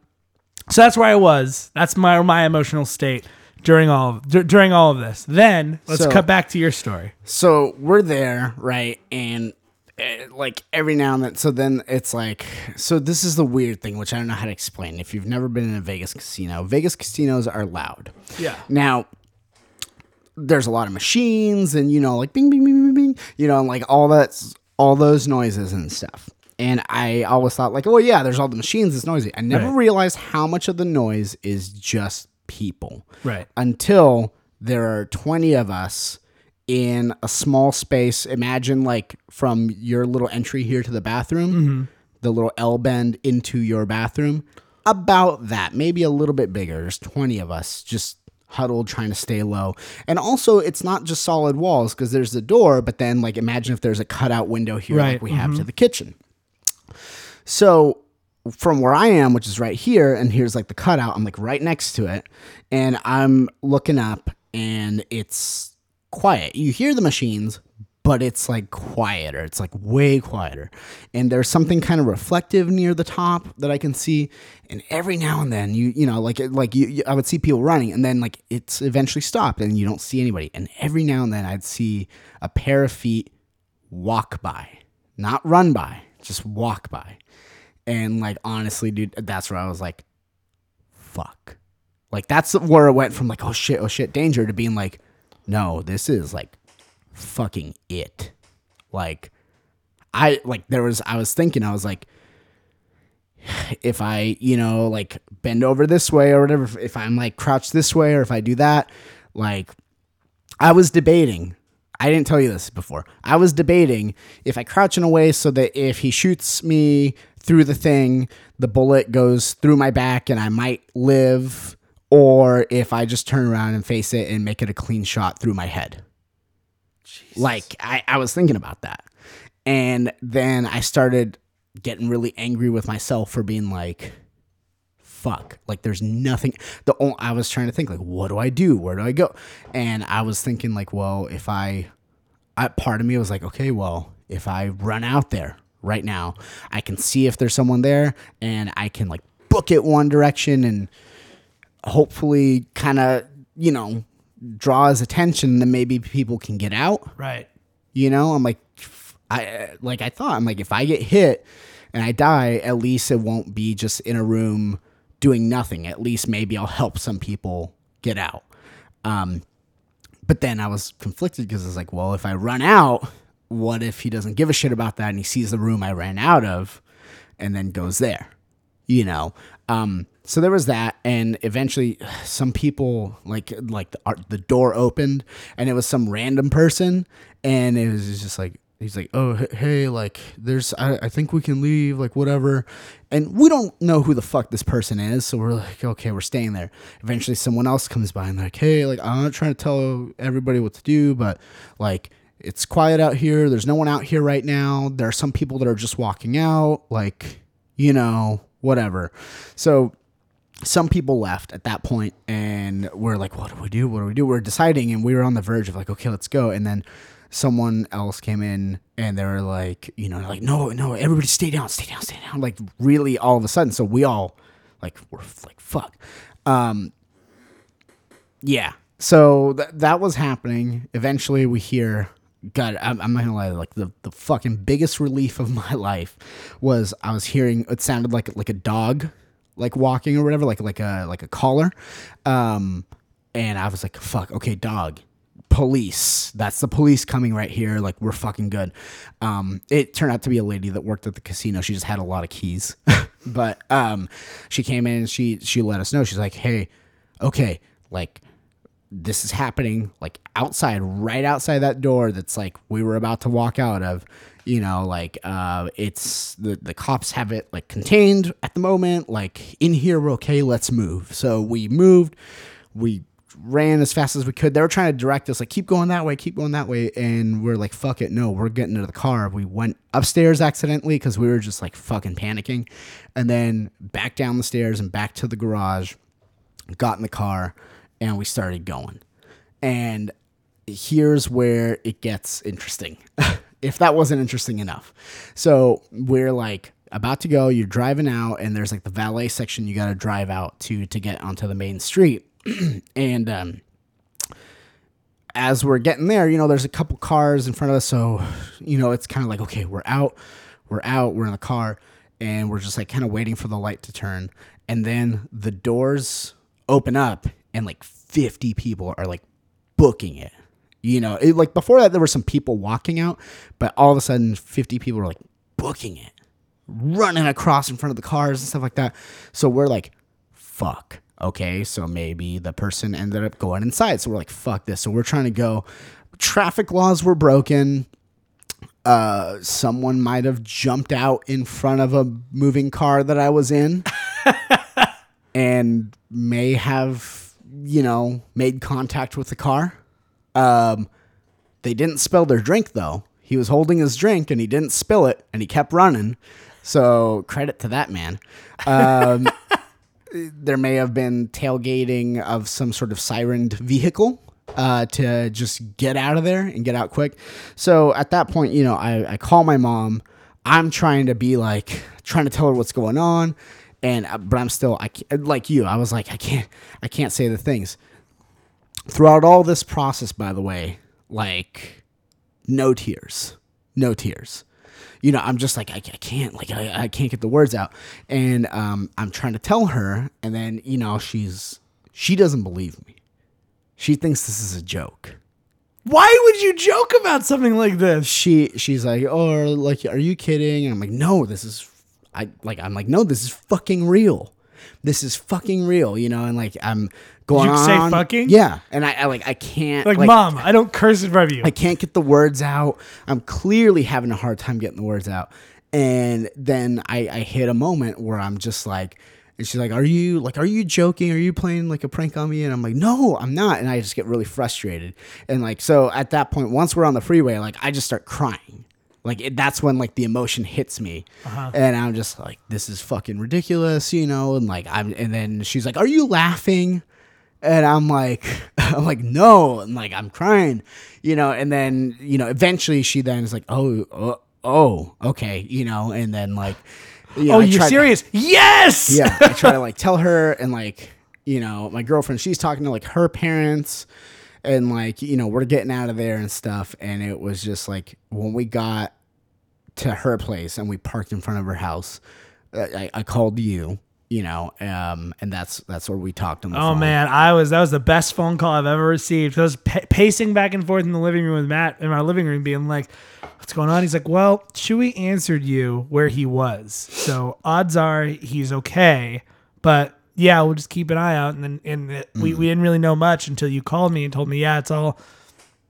so that's where i was. That's my my emotional state during all of, dur- during all of this. Then let's So- cut back to your story. So we're there, right? And Eh, like every now and then, so then it's like, so this is the weird thing, which I don't know how to explain. If you've never been in a Vegas casino, Vegas casinos are loud. yeah Now, there's a lot of machines and, you know, like bing, bing, bing, bing, bing, you know, and like all that's, all those noises and stuff. And I always thought, like, oh, yeah, there's all the machines, it's noisy. I never Right. realized how much of the noise is just people right until there are 20 of us in a small space. Imagine like from your little entry here to the bathroom, mm-hmm. the little L bend into your bathroom. About that, maybe a little bit bigger. There's 20 of us just huddled trying to stay low. And also, it's not just solid walls because there's the door, but then like imagine if there's a cutout window here Right, like we have to mm-hmm. the kitchen. So from where I am, which is right here, and here's like the cutout, I'm like right next to it, and I'm looking up, and it's quiet. You hear the machines, but it's like quieter. It's like way quieter. And there's something kind of reflective near the top that I can see. And every now and then, you you know, like like you, you I would see people running, and then like it's eventually stopped, and you don't see anybody. And every now and then, I'd see a pair of feet walk by, not run by, just walk by. And like honestly, dude, that's where I was like, fuck. Like that's where it went from like, oh shit, oh shit, danger to being like, no, this is like fucking it. Like I like there was I was thinking, I was like, [sighs] if I, you know, like bend over this way or whatever, if- I'm like crouched this way or if I do that, like I was debating. I didn't tell you this before. I was debating if I crouch in a way so that if he shoots me through the thing, the bullet goes through my back and I might live, or if I just turn around and face it and make it a clean shot through my head. Like, I, I was thinking about that. And then I started getting really angry with myself for being like, fuck like there's nothing the only, i was trying to think like what do i do where do i go and i was thinking like well if i, I part of me was like okay well if i run out there right now i can see if there's someone there and i can like book it one direction and hopefully kind of you know draws attention then maybe people can get out right you know, I'm like, I like I thought I'm like if I get hit and I die, at least it won't be just in a room doing nothing. At least maybe I'll help some people get out. Um, but then I was conflicted because I was like, well, if I run out, what if he doesn't give a shit about that and he sees the room I ran out of, and then goes there, you know? Um, so there was that, and eventually, [sighs] some people like like the art, the door opened, and it was some random person, and it was just like he's like, oh hey, like there's I, I think we can leave, like whatever, and we don't know who the fuck this person is, so we're like, okay, we're staying there. Eventually, someone else comes by and like, hey, like I'm not trying to tell everybody what to do, but like it's quiet out here. There's no one out here right now. There are some people that are just walking out, like you know, whatever. So some people left at that point and we're like what do we do? What do we do? We're deciding and we were on the verge of like okay let's go. And then someone else came in and they were like you know like no no everybody stay down stay down stay down. Like really all of a sudden so we all like we're like fuck. Um yeah. So th- that was happening. Eventually we hear God, I'm, I'm not gonna lie. Like the, the fucking biggest relief of [laughs] my life was I was hearing. It sounded like like a dog, like walking or whatever, like like a like a collar, um, and I was like, "Fuck, okay, dog, police. That's the police coming right here. Like we're fucking good." Um, it turned out to be a lady that worked at the casino. She just had a lot of keys, [laughs] but um, she came in she she let us know. She's like, "Hey, okay, like." this is happening like outside, right outside that door that's like we were about to walk out of. You know, like uh, it's the the cops have it like contained at the moment. Like in here, okay. Let's move. So we moved. We ran as fast as we could. They were trying to direct us, like, keep going that way, keep going that way. And we're like, fuck it. No, we're getting into the car. We went upstairs accidentally because we were just like fucking panicking. And then back down the stairs and back to the garage, got in the car, and we started going. And here's where it gets interesting. [laughs] if that wasn't interesting enough. So we're like, about to go you're driving out and there's like the valet section you got to drive out to to get onto the main street [clears throat] and um, as we're getting there, you know, there's a couple cars in front of us. So, you know, it's kind of like, okay, we're out, we're out, we're in the car, and we're just like kind of waiting for the light to turn. And then the doors open up, and like 50 people are like booking it. You know, it, like before that, there were some people walking out, but all of a sudden, 50 people were like booking it, running across in front of the cars and stuff like that. So we're like, fuck Okay, so maybe the person ended up going inside. So we're like, fuck this. So we're trying to go. Traffic laws were broken. Uh, someone might have jumped out in front of a moving car that I was in [laughs] and may have, you know, made contact with the car. Um, they didn't spill their drink though. He was holding his drink and he didn't spill it and he kept running. So credit to that man. Um, [laughs] there may have been tailgating of some sort of sirened vehicle uh, to just get out of there and get out quick. So at that point, you know, I, I call my mom. I'm trying to be like, trying to tell her what's going on. And, uh, but I'm still, I like you, I was like, I can't, I can't say the things. Throughout all this process, by the way, like, no tears, no tears you know, I'm just like, I, I can't, like, I, I can't get the words out. And um, I'm trying to tell her, and then, you know, she's, she doesn't believe me. She thinks this is a joke. Why would you joke about something like this? She, she's like, oh, like, are you kidding? And I'm like, no, this is, I, like, I'm like, no, this is fucking real. This is fucking real, you know, and like, I'm, going you on. say fucking? Yeah, and I, I like I can't Like, mom, I don't curse in front of you. I can't get the words out. I'm clearly having a hard time getting the words out. And then I, I hit a moment where I'm just like, and she's like, "Are you like, are you joking? Are you playing like a prank on me?" And I'm like, "No, I'm not." And I just get really frustrated. And like, so at that point, once we're on the freeway, like I just start crying. Like it, that's when like the emotion hits me, uh-huh. and I'm just like, "This is fucking ridiculous," you know. And like I'm, and then she's like, "Are you laughing?" And I'm like, [laughs] I'm like, no, and like I'm crying, you know, and then you know, eventually she then is like, oh, oh, oh okay, you know, and then like, you know, oh, I you're serious? To, yes. [laughs] Yeah, I try to like tell her, and like, you know, my girlfriend, she's talking to like her parents, and like, you know, we're getting out of there and stuff, and it was just like when we got to her place and we parked in front of her house, I, I called you you know, um, and that's that's where we talked on the oh phone. man, I was that was the best phone call I've ever received. I was p- pacing back and forth in the living room with Matt in my living room, being like, "What's going on?" He's like, "Well, Chewy answered you where he was, so odds are he's okay, but." Yeah, we'll just keep an eye out, and then and it, mm. we, we didn't really know much until you called me and told me, yeah, it's all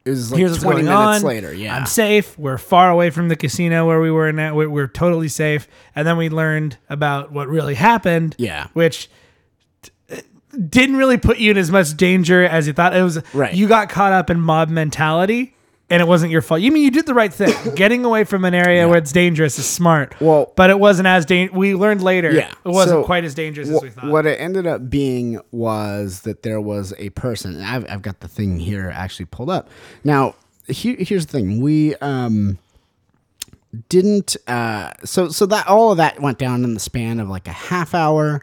it was like Here's 20 minutes on. later. Yeah. I'm safe. We're far away from the casino where we were in that. We're, we're totally safe. And then we learned about what really happened. Yeah. Which didn't really put you in as much danger as you thought. It was right. You got caught up in mob mentality and it wasn't your fault. You mean you did the right thing. [coughs] Getting away from an area yeah. where it's dangerous is smart. Well, but it wasn't as dangerous. We learned later. Yeah, it wasn't so quite as dangerous as we thought. What it ended up being was that there was a person. And I've I've got the thing here actually pulled up. Now, here, here's the thing. We um didn't uh so so that all of that went down in the span of like a half hour.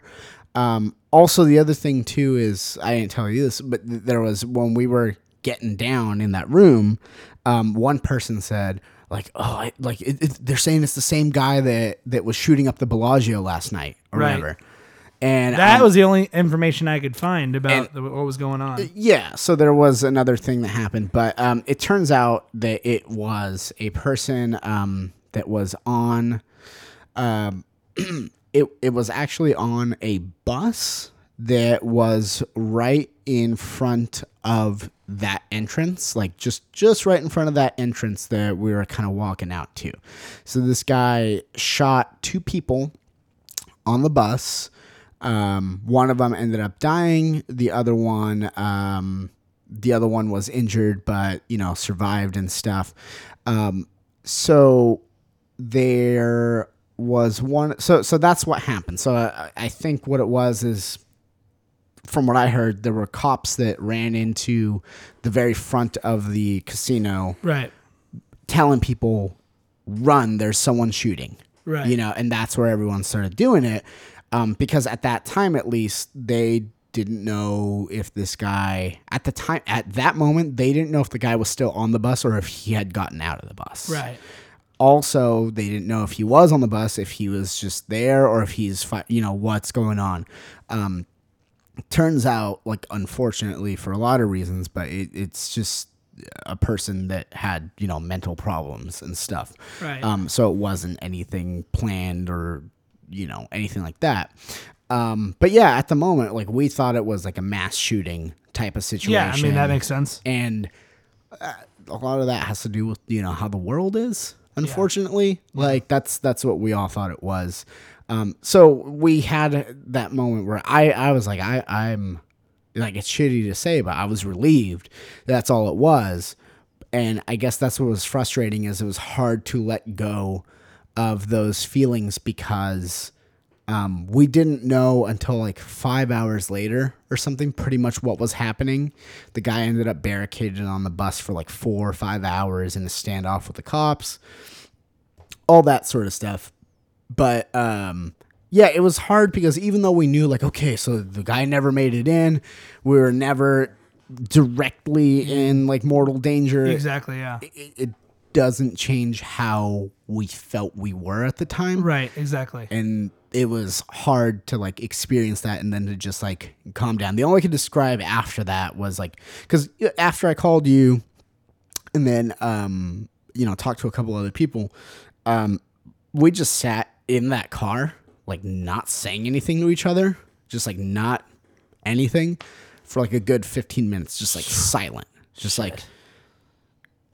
Um also the other thing too is I didn't tell you this, but there was when we were getting down in that room, um, one person said like, "Oh, I, like it, it, they're saying it's the same guy that that was shooting up the Bellagio last night or right. whatever." And that um, was the only information I could find about and, the, what was going on. Yeah, so there was another thing that happened, but um, it turns out that it was a person um, that was on. Um, [clears throat] it it was actually on a bus that was right in front of that entrance like just just right in front of that entrance that we were kind of walking out to. So this guy shot two people on the bus. Um, one of them ended up dying. The other one um, the other one was injured but you know survived and stuff. Um, so there was one so so that's what happened. So I, I think what it was is from what I heard, there were cops that ran into the very front of the casino Right. telling people, run, there's someone shooting. Right. You know, and that's where everyone started doing it. Um, because at that time, at least, they didn't know if this guy, at the time, at that moment, they didn't know if the guy was still on the bus or if he had gotten out of the bus Right. also they didn't know if he was on the bus if he was just there or if he's fi- you know what's going on um turns out like unfortunately for a lot of reasons but it, it's just a person that had you know mental problems and stuff. Right. um so it wasn't anything planned or you know anything like that. Um but yeah at the moment like we thought it was like a mass shooting type of situation Yeah, I mean that makes sense. and uh, a lot of that has to do with you know how the world is unfortunately. Like that's that's what we all thought it was um so we had that moment where i i was like i i'm like it's shitty to say but i was relieved that's all it was and i guess that's what was frustrating is it was hard to let go of those feelings because um, we didn't know until like five hours later or something pretty much what was happening. The guy ended up barricaded on the bus for like four or five hours in a standoff with the cops, all that sort of stuff. But um, yeah, it was hard because even though we knew, like, okay, so the guy never made it in, we were never directly in like mortal danger Exactly. Yeah. it, it doesn't change how we felt we were at the time Right. Exactly. and it was hard to like experience that and then to just like calm down the only I could describe after that was like because after i called you and then um you know talked to a couple other people um we just sat in that car like not saying anything to each other just like not anything for like a good 15 minutes just like [sighs] silent just like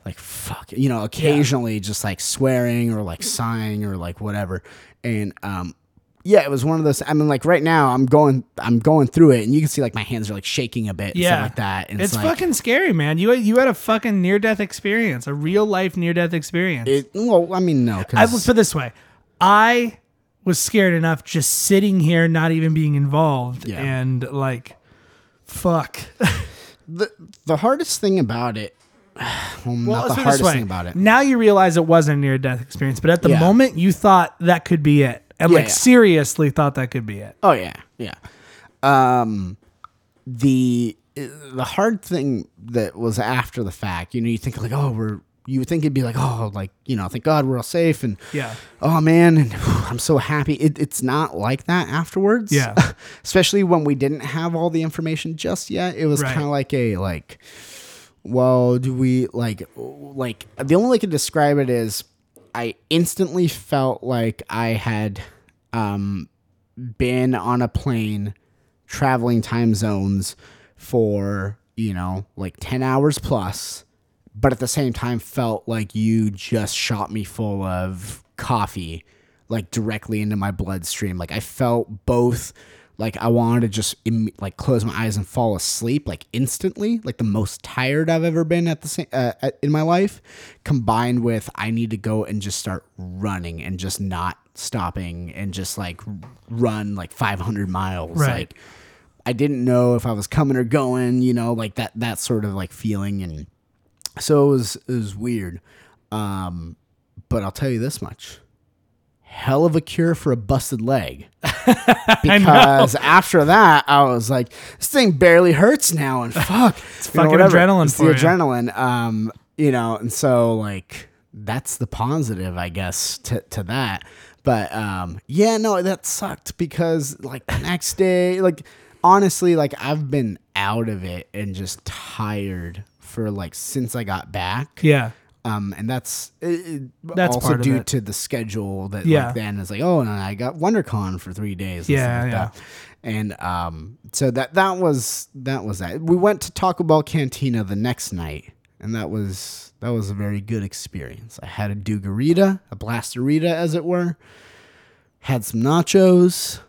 like fuck you know occasionally just like swearing or like sighing or like whatever and um yeah it was one of those i mean like right now i'm going i'm going through it and you can see like my hands are like shaking a bit and Yeah. stuff like that and It's like, fucking scary, man. You you had a fucking near death experience, a real life near death experience. it, well i mean no I will put it this way. I was scared enough just sitting here, not even being involved, Yeah. and like, fuck. the, the hardest thing about it well, not the put it this hardest thing about it Now you realize it wasn't a near death experience, but at the Yeah. moment you thought that could be it, and Yeah, like seriously thought that could be it. Oh yeah, yeah. Um, the the hard thing that was after the fact, you know, you think like, oh, we're you would think it'd be like, oh, like you know, thank God we're all safe, and Yeah. oh man, and [sighs] I'm so happy. It, it's not like that afterwards. Yeah. [laughs] especially when we didn't have all the information just yet. It was Right. kind of like a like, well, do we like like the only way I could describe it is I instantly felt like I had um been on a plane traveling time zones for, you know, like 10 hours plus, but at the same time felt like you just shot me full of coffee like directly into my bloodstream. Like I felt both like I wanted to just Im- like close my eyes and fall asleep like instantly, like the most tired I've ever been at the same uh, at, in my life, combined with I need to go and just start running and just not stopping and just like run like 500 miles Right. like I didn't know if I was coming or going, you know, like that that sort of like feeling and so it was it was weird. Um but I'll tell you this much. Hell of a cure for a busted leg. [laughs] because after that I was like this thing barely hurts now and [laughs] fuck. it's fucking adrenaline It's for the you. adrenaline. Um you know, and so like that's the positive, I guess, to to that. But um yeah, no, that sucked because like the next day, like honestly, like I've been out of it and just tired for like since I got back. Yeah. Um, and that's, That's also part due to the schedule that Yeah. like then is like, oh, and I got WonderCon for three days. and Yeah, like yeah. that. And um, so that that was that was that. We went to Taco Bell Cantina the next night, and that was that was a very good experience. I had a Dugarita, a Blasterita, as it were. Had some nachos.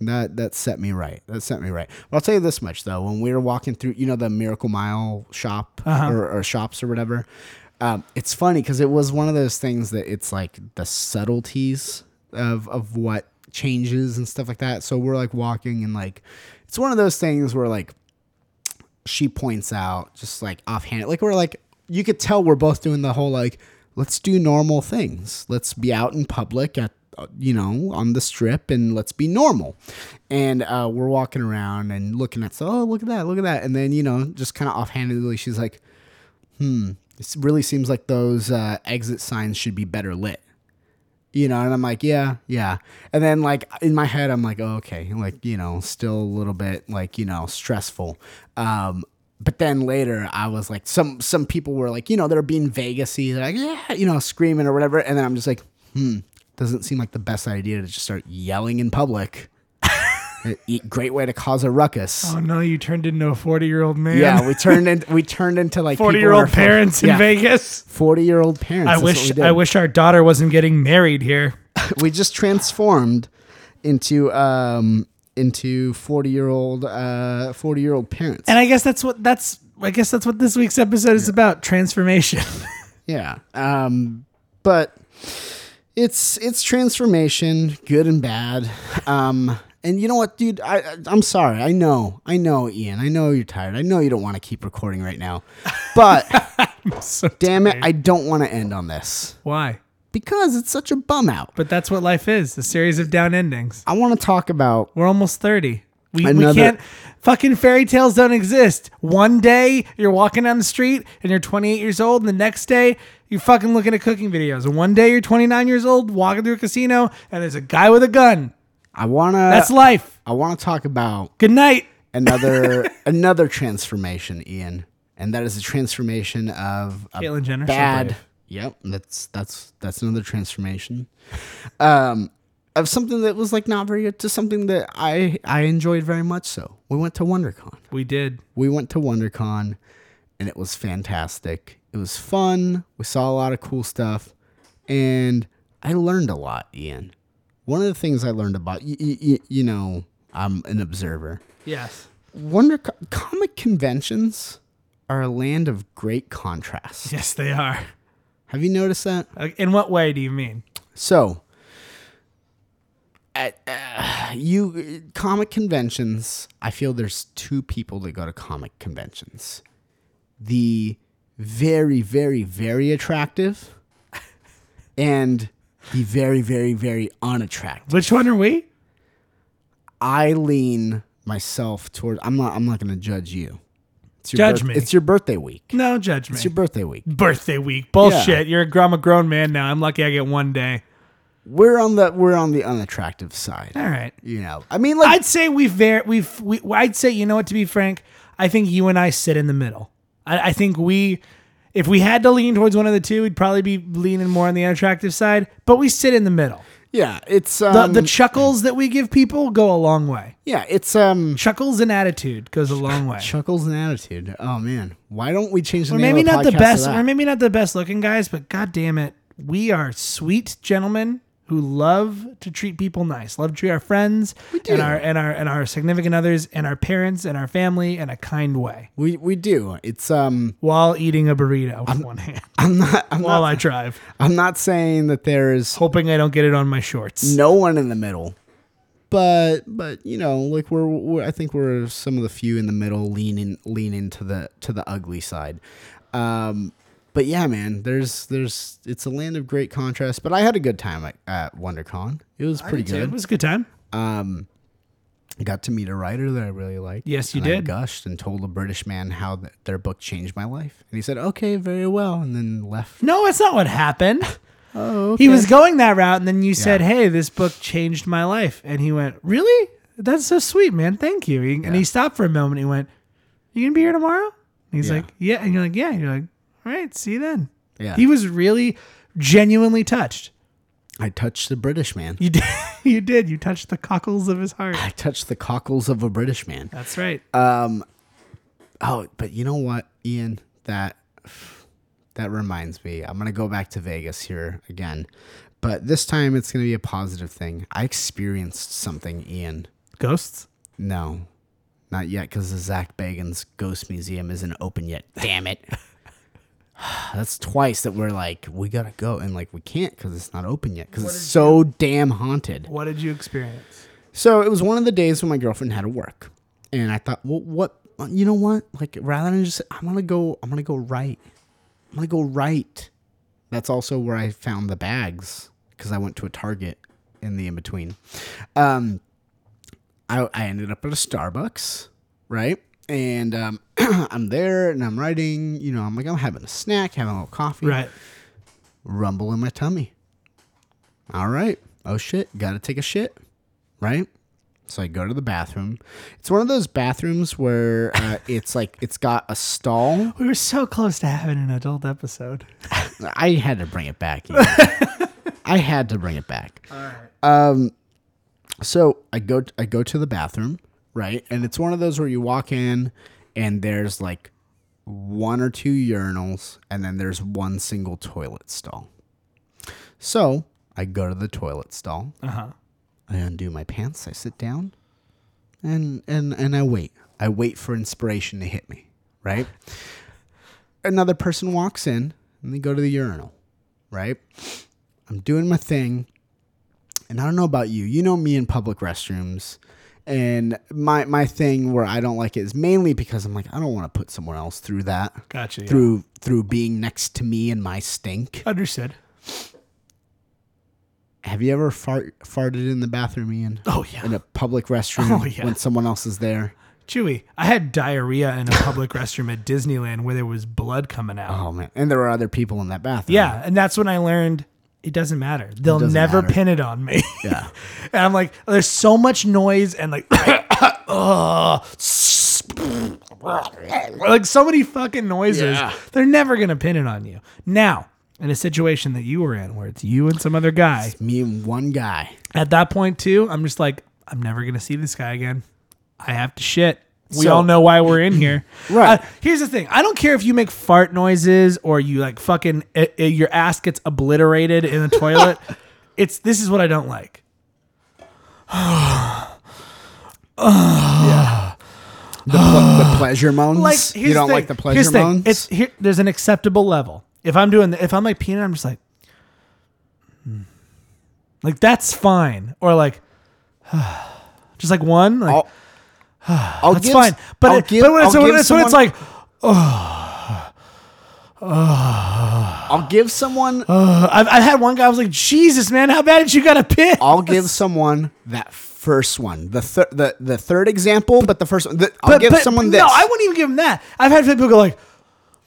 That that set me right. That set me right. But I'll tell you this much though: when we were walking through, you know, the Miracle Mile shop Uh-huh. or, or shops or whatever, um, it's funny because it was one of those things that it's like the subtleties of of what changes and stuff like that. So we're like walking and like it's one of those things where like she points out just like offhand, like we're like you could tell we're both doing the whole like let's do normal things. Let's be out in public at you know on the strip and let's be normal. And uh, we're walking around and looking at so oh look at that look at that. And then you know just kind of offhandedly she's like hmm it really seems like those uh, exit signs should be better lit. You know and i'm like yeah yeah. And then like in my head i'm like oh, okay like you know still a little bit like you know stressful. Um but then later i was like some some people were like you know they're being vegasy they're like yeah you know screaming or whatever. And then i'm just like hmm doesn't seem like the best idea to just start yelling in public [laughs] great way to cause a ruckus Oh no, you turned into a forty-year-old man. yeah we turned into we turned into like forty-year-old are- parents in yeah, Vegas. 40 year old parents I wish. I wish our daughter wasn't getting married here. [laughs] we just transformed into um into 40 year old uh 40 year old parents And I guess that's what that's I guess that's what this week's episode is about, transformation. [laughs] yeah um but it's it's transformation good and bad. Um and you know what dude? I I- i'm sorry. I know. I know ian. I know you're tired. I know you don't want to keep recording right now. But [laughs] so damn it i don't want to end on this. Why? because it's such a bum out. But that's what life is, a series of down endings. i want to talk about We're almost 30. We, we can't fucking fairy tales don't exist. One day you're walking down the street and you're 28 years old, and the next day you're fucking looking at cooking videos. And one day you're 29 years old, walking through a casino, and there's a guy with a gun. i want to That's life. i want to talk about Good night. another [laughs] another transformation, Ian, and that is a transformation of a Caitlyn Jenner, so bad. brave. Yep, that's that's that's another transformation. Um, of something that was like not very good to something that I I enjoyed very much. So we went to WonderCon. We did. We went to WonderCon, and it was fantastic. It was fun. We saw a lot of cool stuff, and I learned a lot, Ian. One of the things I learned about you, you, you know, I'm an observer. Yes. Wonder comic conventions are a land of great contrast. Yes, they are. Have you noticed that? Uh, In what way do you mean? So, at uh, you comic conventions, I feel there's two people that go to comic conventions. The very, very, very attractive, and the very, very, very unattractive. Which one are we? I lean myself toward. I'm not. I'm not going to judge you. It's your Judge birth- me. It's your birthday week. No, judge me. It's your birthday week. Birthday week. Bullshit. You're a, I'm a grown man now. I'm lucky I get one day. We're on the we're on the unattractive side. All right. You know. I mean, like I'd say we've ver- we've we, I'd say you know what to be frank, I think you and I sit in the middle. I, I think we if we had to lean towards one of the two, we'd probably be leaning more on the unattractive side, but we sit in the middle. yeah, it's The, um, the chuckles that we give people go a long way. yeah, it's um Chuckles and attitude goes a long way. chuckles and attitude. Oh man, why don't we change the Or name maybe of not the best, or maybe not the best looking guys, but god damn it, we are sweet gentlemen who love to treat people nice, love to treat our friends and our and our and our significant others and our parents and our family in a kind way we we do. It's um while eating a burrito with one hand [laughs] I'm not I'm while not I drive, I'm not saying that there's hoping I don't get it on my shorts. no one in the middle. But but you know, like we're, we're I think we're some of the few in the middle leaning leaning to the to the ugly side. Um but yeah, man, there's there's it's a land of great contrast. But I had a good time at, at WonderCon. It was pretty good. It was a good time. Um, I got to meet a writer that I really liked. Yes, you and I did. gushed and told a British man how th- their book changed my life, and he said, "Okay, very well," and then left. No, that's not what happened. [laughs] Oh, He was going that route, and then you said, "Hey, this book changed my life," and he went, "Really? That's so sweet, man. Thank you." He- And he stopped for a moment. He went, "You gonna be here tomorrow?" And he's Yeah. like, "Yeah," and you're like, "Yeah." And you're like, "All right. See you then. Yeah. He was really genuinely touched. I touched the British man. You did. [laughs] You did. You touched the cockles of his heart. I touched the cockles of a British man. That's right. Um, oh, but you know what, Ian? That that reminds me. I'm gonna go back to Vegas here again, but this time it's gonna be a positive thing. I experienced something, Ian. Ghosts. No, not yet, because the Zak Bagans Ghost Museum isn't open yet. Damn it. [laughs] [sighs] That's twice that we're like, we gotta go, and like we can't because it's not open yet because it's so damn haunted. What did you experience? So it was one of the days when my girlfriend had to work, and I thought, well, what? You know what? Like rather than just, I'm gonna go. I'm gonna go right. I'm gonna go right. That's also where I found the bags because I went to a Target in the in between. Um, I I ended up at a Starbucks, right? And um, [clears throat] I'm there and I'm writing. You know, I'm like I'm having a snack, having a little coffee Right. rumble in my tummy. All right. Oh shit, got to take a shit, right? So I go to the bathroom. It's one of those bathrooms where uh, [laughs] it's like it's got a stall. We were so close to having an adult episode. [laughs] I had to bring it back. Ian. [laughs] I had to bring it back. All right. Um, so I go I go to the bathroom, right? And it's one of those where you walk in and there's like one or two urinals and then there's one single toilet stall. So I go to the toilet stall. Uh huh. I undo my pants. I sit down, and and and I wait. I wait for inspiration to hit me. Right. Another person walks in, and they go to the urinal. Right. I'm doing my thing, and I don't know about you. You know me in public restrooms. And my my thing where I don't like it is mainly because I'm like I don't want to put someone else through that Gotcha. yeah. through through being next to me and my stink. Understood. Have you ever fart, farted in the bathroom, Ian? Oh yeah. In a public restroom Oh, yeah. when someone else is there? Chewy. I had diarrhea in a public [laughs] restroom at Disneyland where there was blood coming out. Oh man! And there were other people in that bathroom. Yeah, and that's when I learned it doesn't matter. They'll doesn't never matter. pin it on me. [laughs] Yeah. [laughs] and I'm like, there's so much noise and like, [coughs] [coughs] like so many fucking noises. Yeah. They're never gonna pin it on you. Now, in a situation that you were in, where it's you and some other guy, Me and one guy. at that point too, I'm just like, I'm never gonna see this guy again. I have to shit. We So- all know why we're in here. [laughs] Right. Uh, here's the thing. I don't care if you make fart noises or you like fucking uh, uh, your ass gets obliterated in the toilet. [laughs] it's this is what I don't like. [sighs] [sighs] The, ple- the pleasure moans. Like you don't the like the Here's pleasure the moans. It's here. There's an acceptable level. If I'm doing, if I'm like peeing, I'm just like, hmm. like that's fine. Or like, [sighs] just like one. Like, I'll, That's give- fine. But, I'll it, give- but when, it's, when, it's, when it's someone- like, I'll give someone. uh, I've, I've had one guy. I was like, Jesus, man, how bad did you got a pit? I'll give someone that first one. The third. The, the third example, but the first one. The, I'll give someone this. No, I wouldn't even give him that. I've had people go like,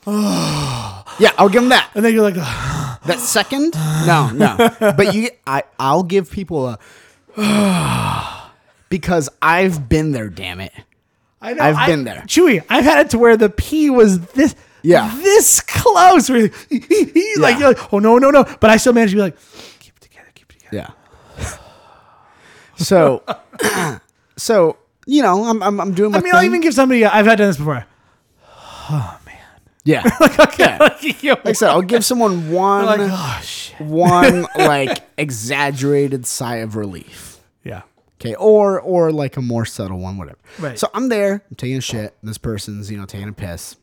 yeah, I'll give them that. and then you're like, "Ugh." That second? No, no. But you, I, I'll give people a because I've been there. Damn it. I know, I've I- been there. Chewy, I've had it to where the pee was this, Yeah. this close. Where he, he, he- like, Yeah. you're like, oh no, no, no. But I still managed to be like, keep it together, keep it together. Yeah. So, [clears throat] so you know, I'm I'm, I'm doing my I mean, thing. I'll even give somebody. Uh, I've had done this before. Oh man. Yeah. [laughs] Okay, like, [laughs] yo, Like I said, I'll give someone one like, oh one [laughs] like exaggerated sigh of relief. Okay, or or like a more subtle one, whatever. Right. So I'm there, I'm taking a shit. This person's you know taking a piss,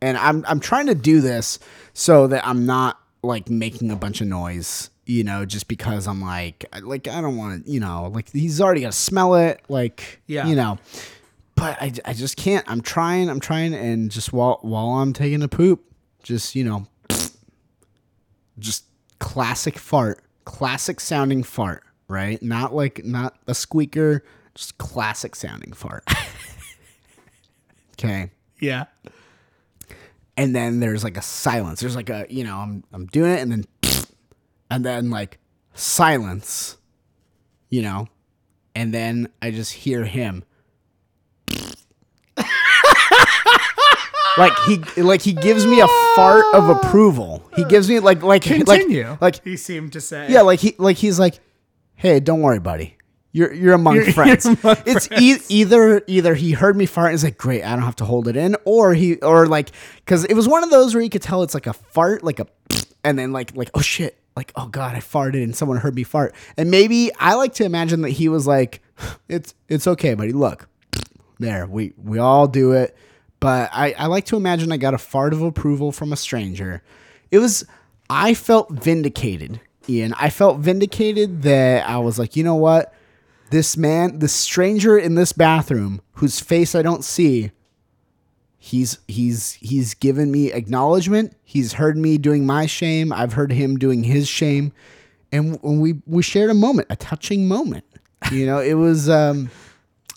and I'm I'm trying to do this so that I'm not like making a bunch of noise. You know, just because I'm like like I don't want to. You know, like he's already gonna smell it. Like Yeah. you know. But I, I just can't. I'm trying. I'm trying, and just while while I'm taking a poop, just you know, [sniffs] just classic fart, classic sounding fart, right? Not like not a squeaker, just classic sounding fart. [laughs] okay. Yeah. And then there's like a silence. There's like a, you know, I'm I'm doing it and then [sniffs] and then like silence. You know? And then I just hear him. like he like he gives me a fart of approval. He gives me like like Continue. like like he seemed to say. yeah, like he like he's like, hey, don't worry, buddy. You're you're among You're- [laughs] friends. you're among it's e- either either he heard me fart and is like, great, I don't have to hold it in, or he or like because it was one of those where you could tell it's like a fart, like a, [sniffs] and then like like oh shit, like oh god, I farted and someone heard me fart, and maybe I like to imagine that he was like, it's it's okay, buddy. Look, there we we all do it, but I I like to imagine I got a fart of approval from a stranger. It was I felt vindicated, Ian. I felt vindicated that I was like, you know what? This man, the stranger in this bathroom whose face I don't see, he's he's he's given me acknowledgement. He's heard me doing my shame. I've heard him doing his shame. And when we we shared a moment, a touching moment. You know, it was um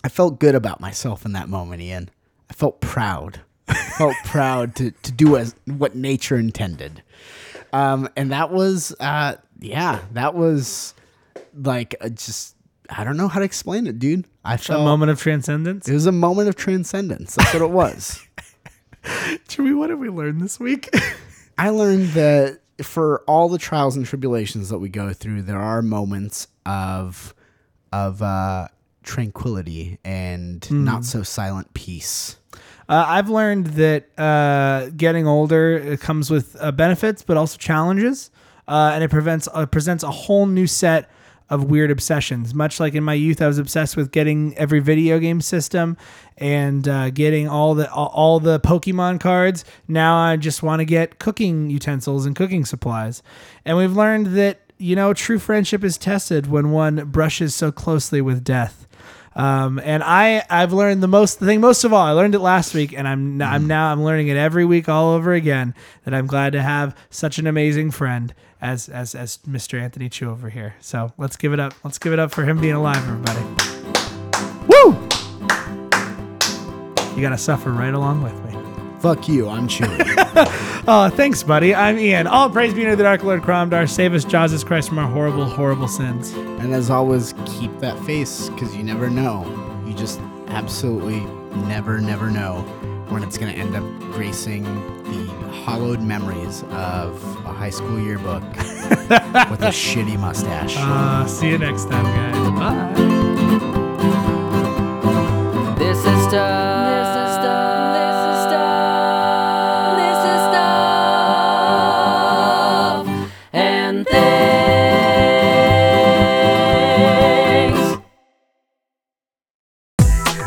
I felt good about myself in that moment, Ian. I felt proud. I felt proud to to do as what nature intended. Um, and that was, uh, yeah, that was like a just, I don't know how to explain it, dude. I A felt a moment of transcendence. it was a moment of transcendence. That's what it was. [laughs] Chewy, what did we learn this week? [laughs] I learned that for all the trials and tribulations that we go through, there are moments of, of, uh, tranquility and not so silent peace. Uh, I've learned that uh, getting older it comes with uh, benefits, but also challenges, uh, and it prevents uh, presents a whole new set of weird obsessions. Much like in my youth, I was obsessed with getting every video game system and uh, getting all the all, all the Pokemon cards. Now I just want to get cooking utensils and cooking supplies, and we've learned that you know true friendship is tested when one brushes so closely with death. Um, and I I've learned the most the thing most of all I learned it last week and I'm Mm. I'm now I'm learning it every week all over again that I'm glad to have such an amazing friend as as as Mr. Anthony Chu over here. So let's give it up. Let's give it up for him being alive, everybody. Woo! You gotta suffer right along with me. Fuck you, I'm Chewy. [laughs] Oh, thanks, buddy. I'm Ian. All praise be to the Dark Lord Cromdar. Save us, Jesus Christ, from our horrible, horrible sins. and as always, keep that face because you never know. You just absolutely never, never know when it's going to end up gracing the hollowed memories of a high school yearbook [laughs] with a shitty mustache. Uh, see you next time, guys. Bye. This is stuff. This is stuff.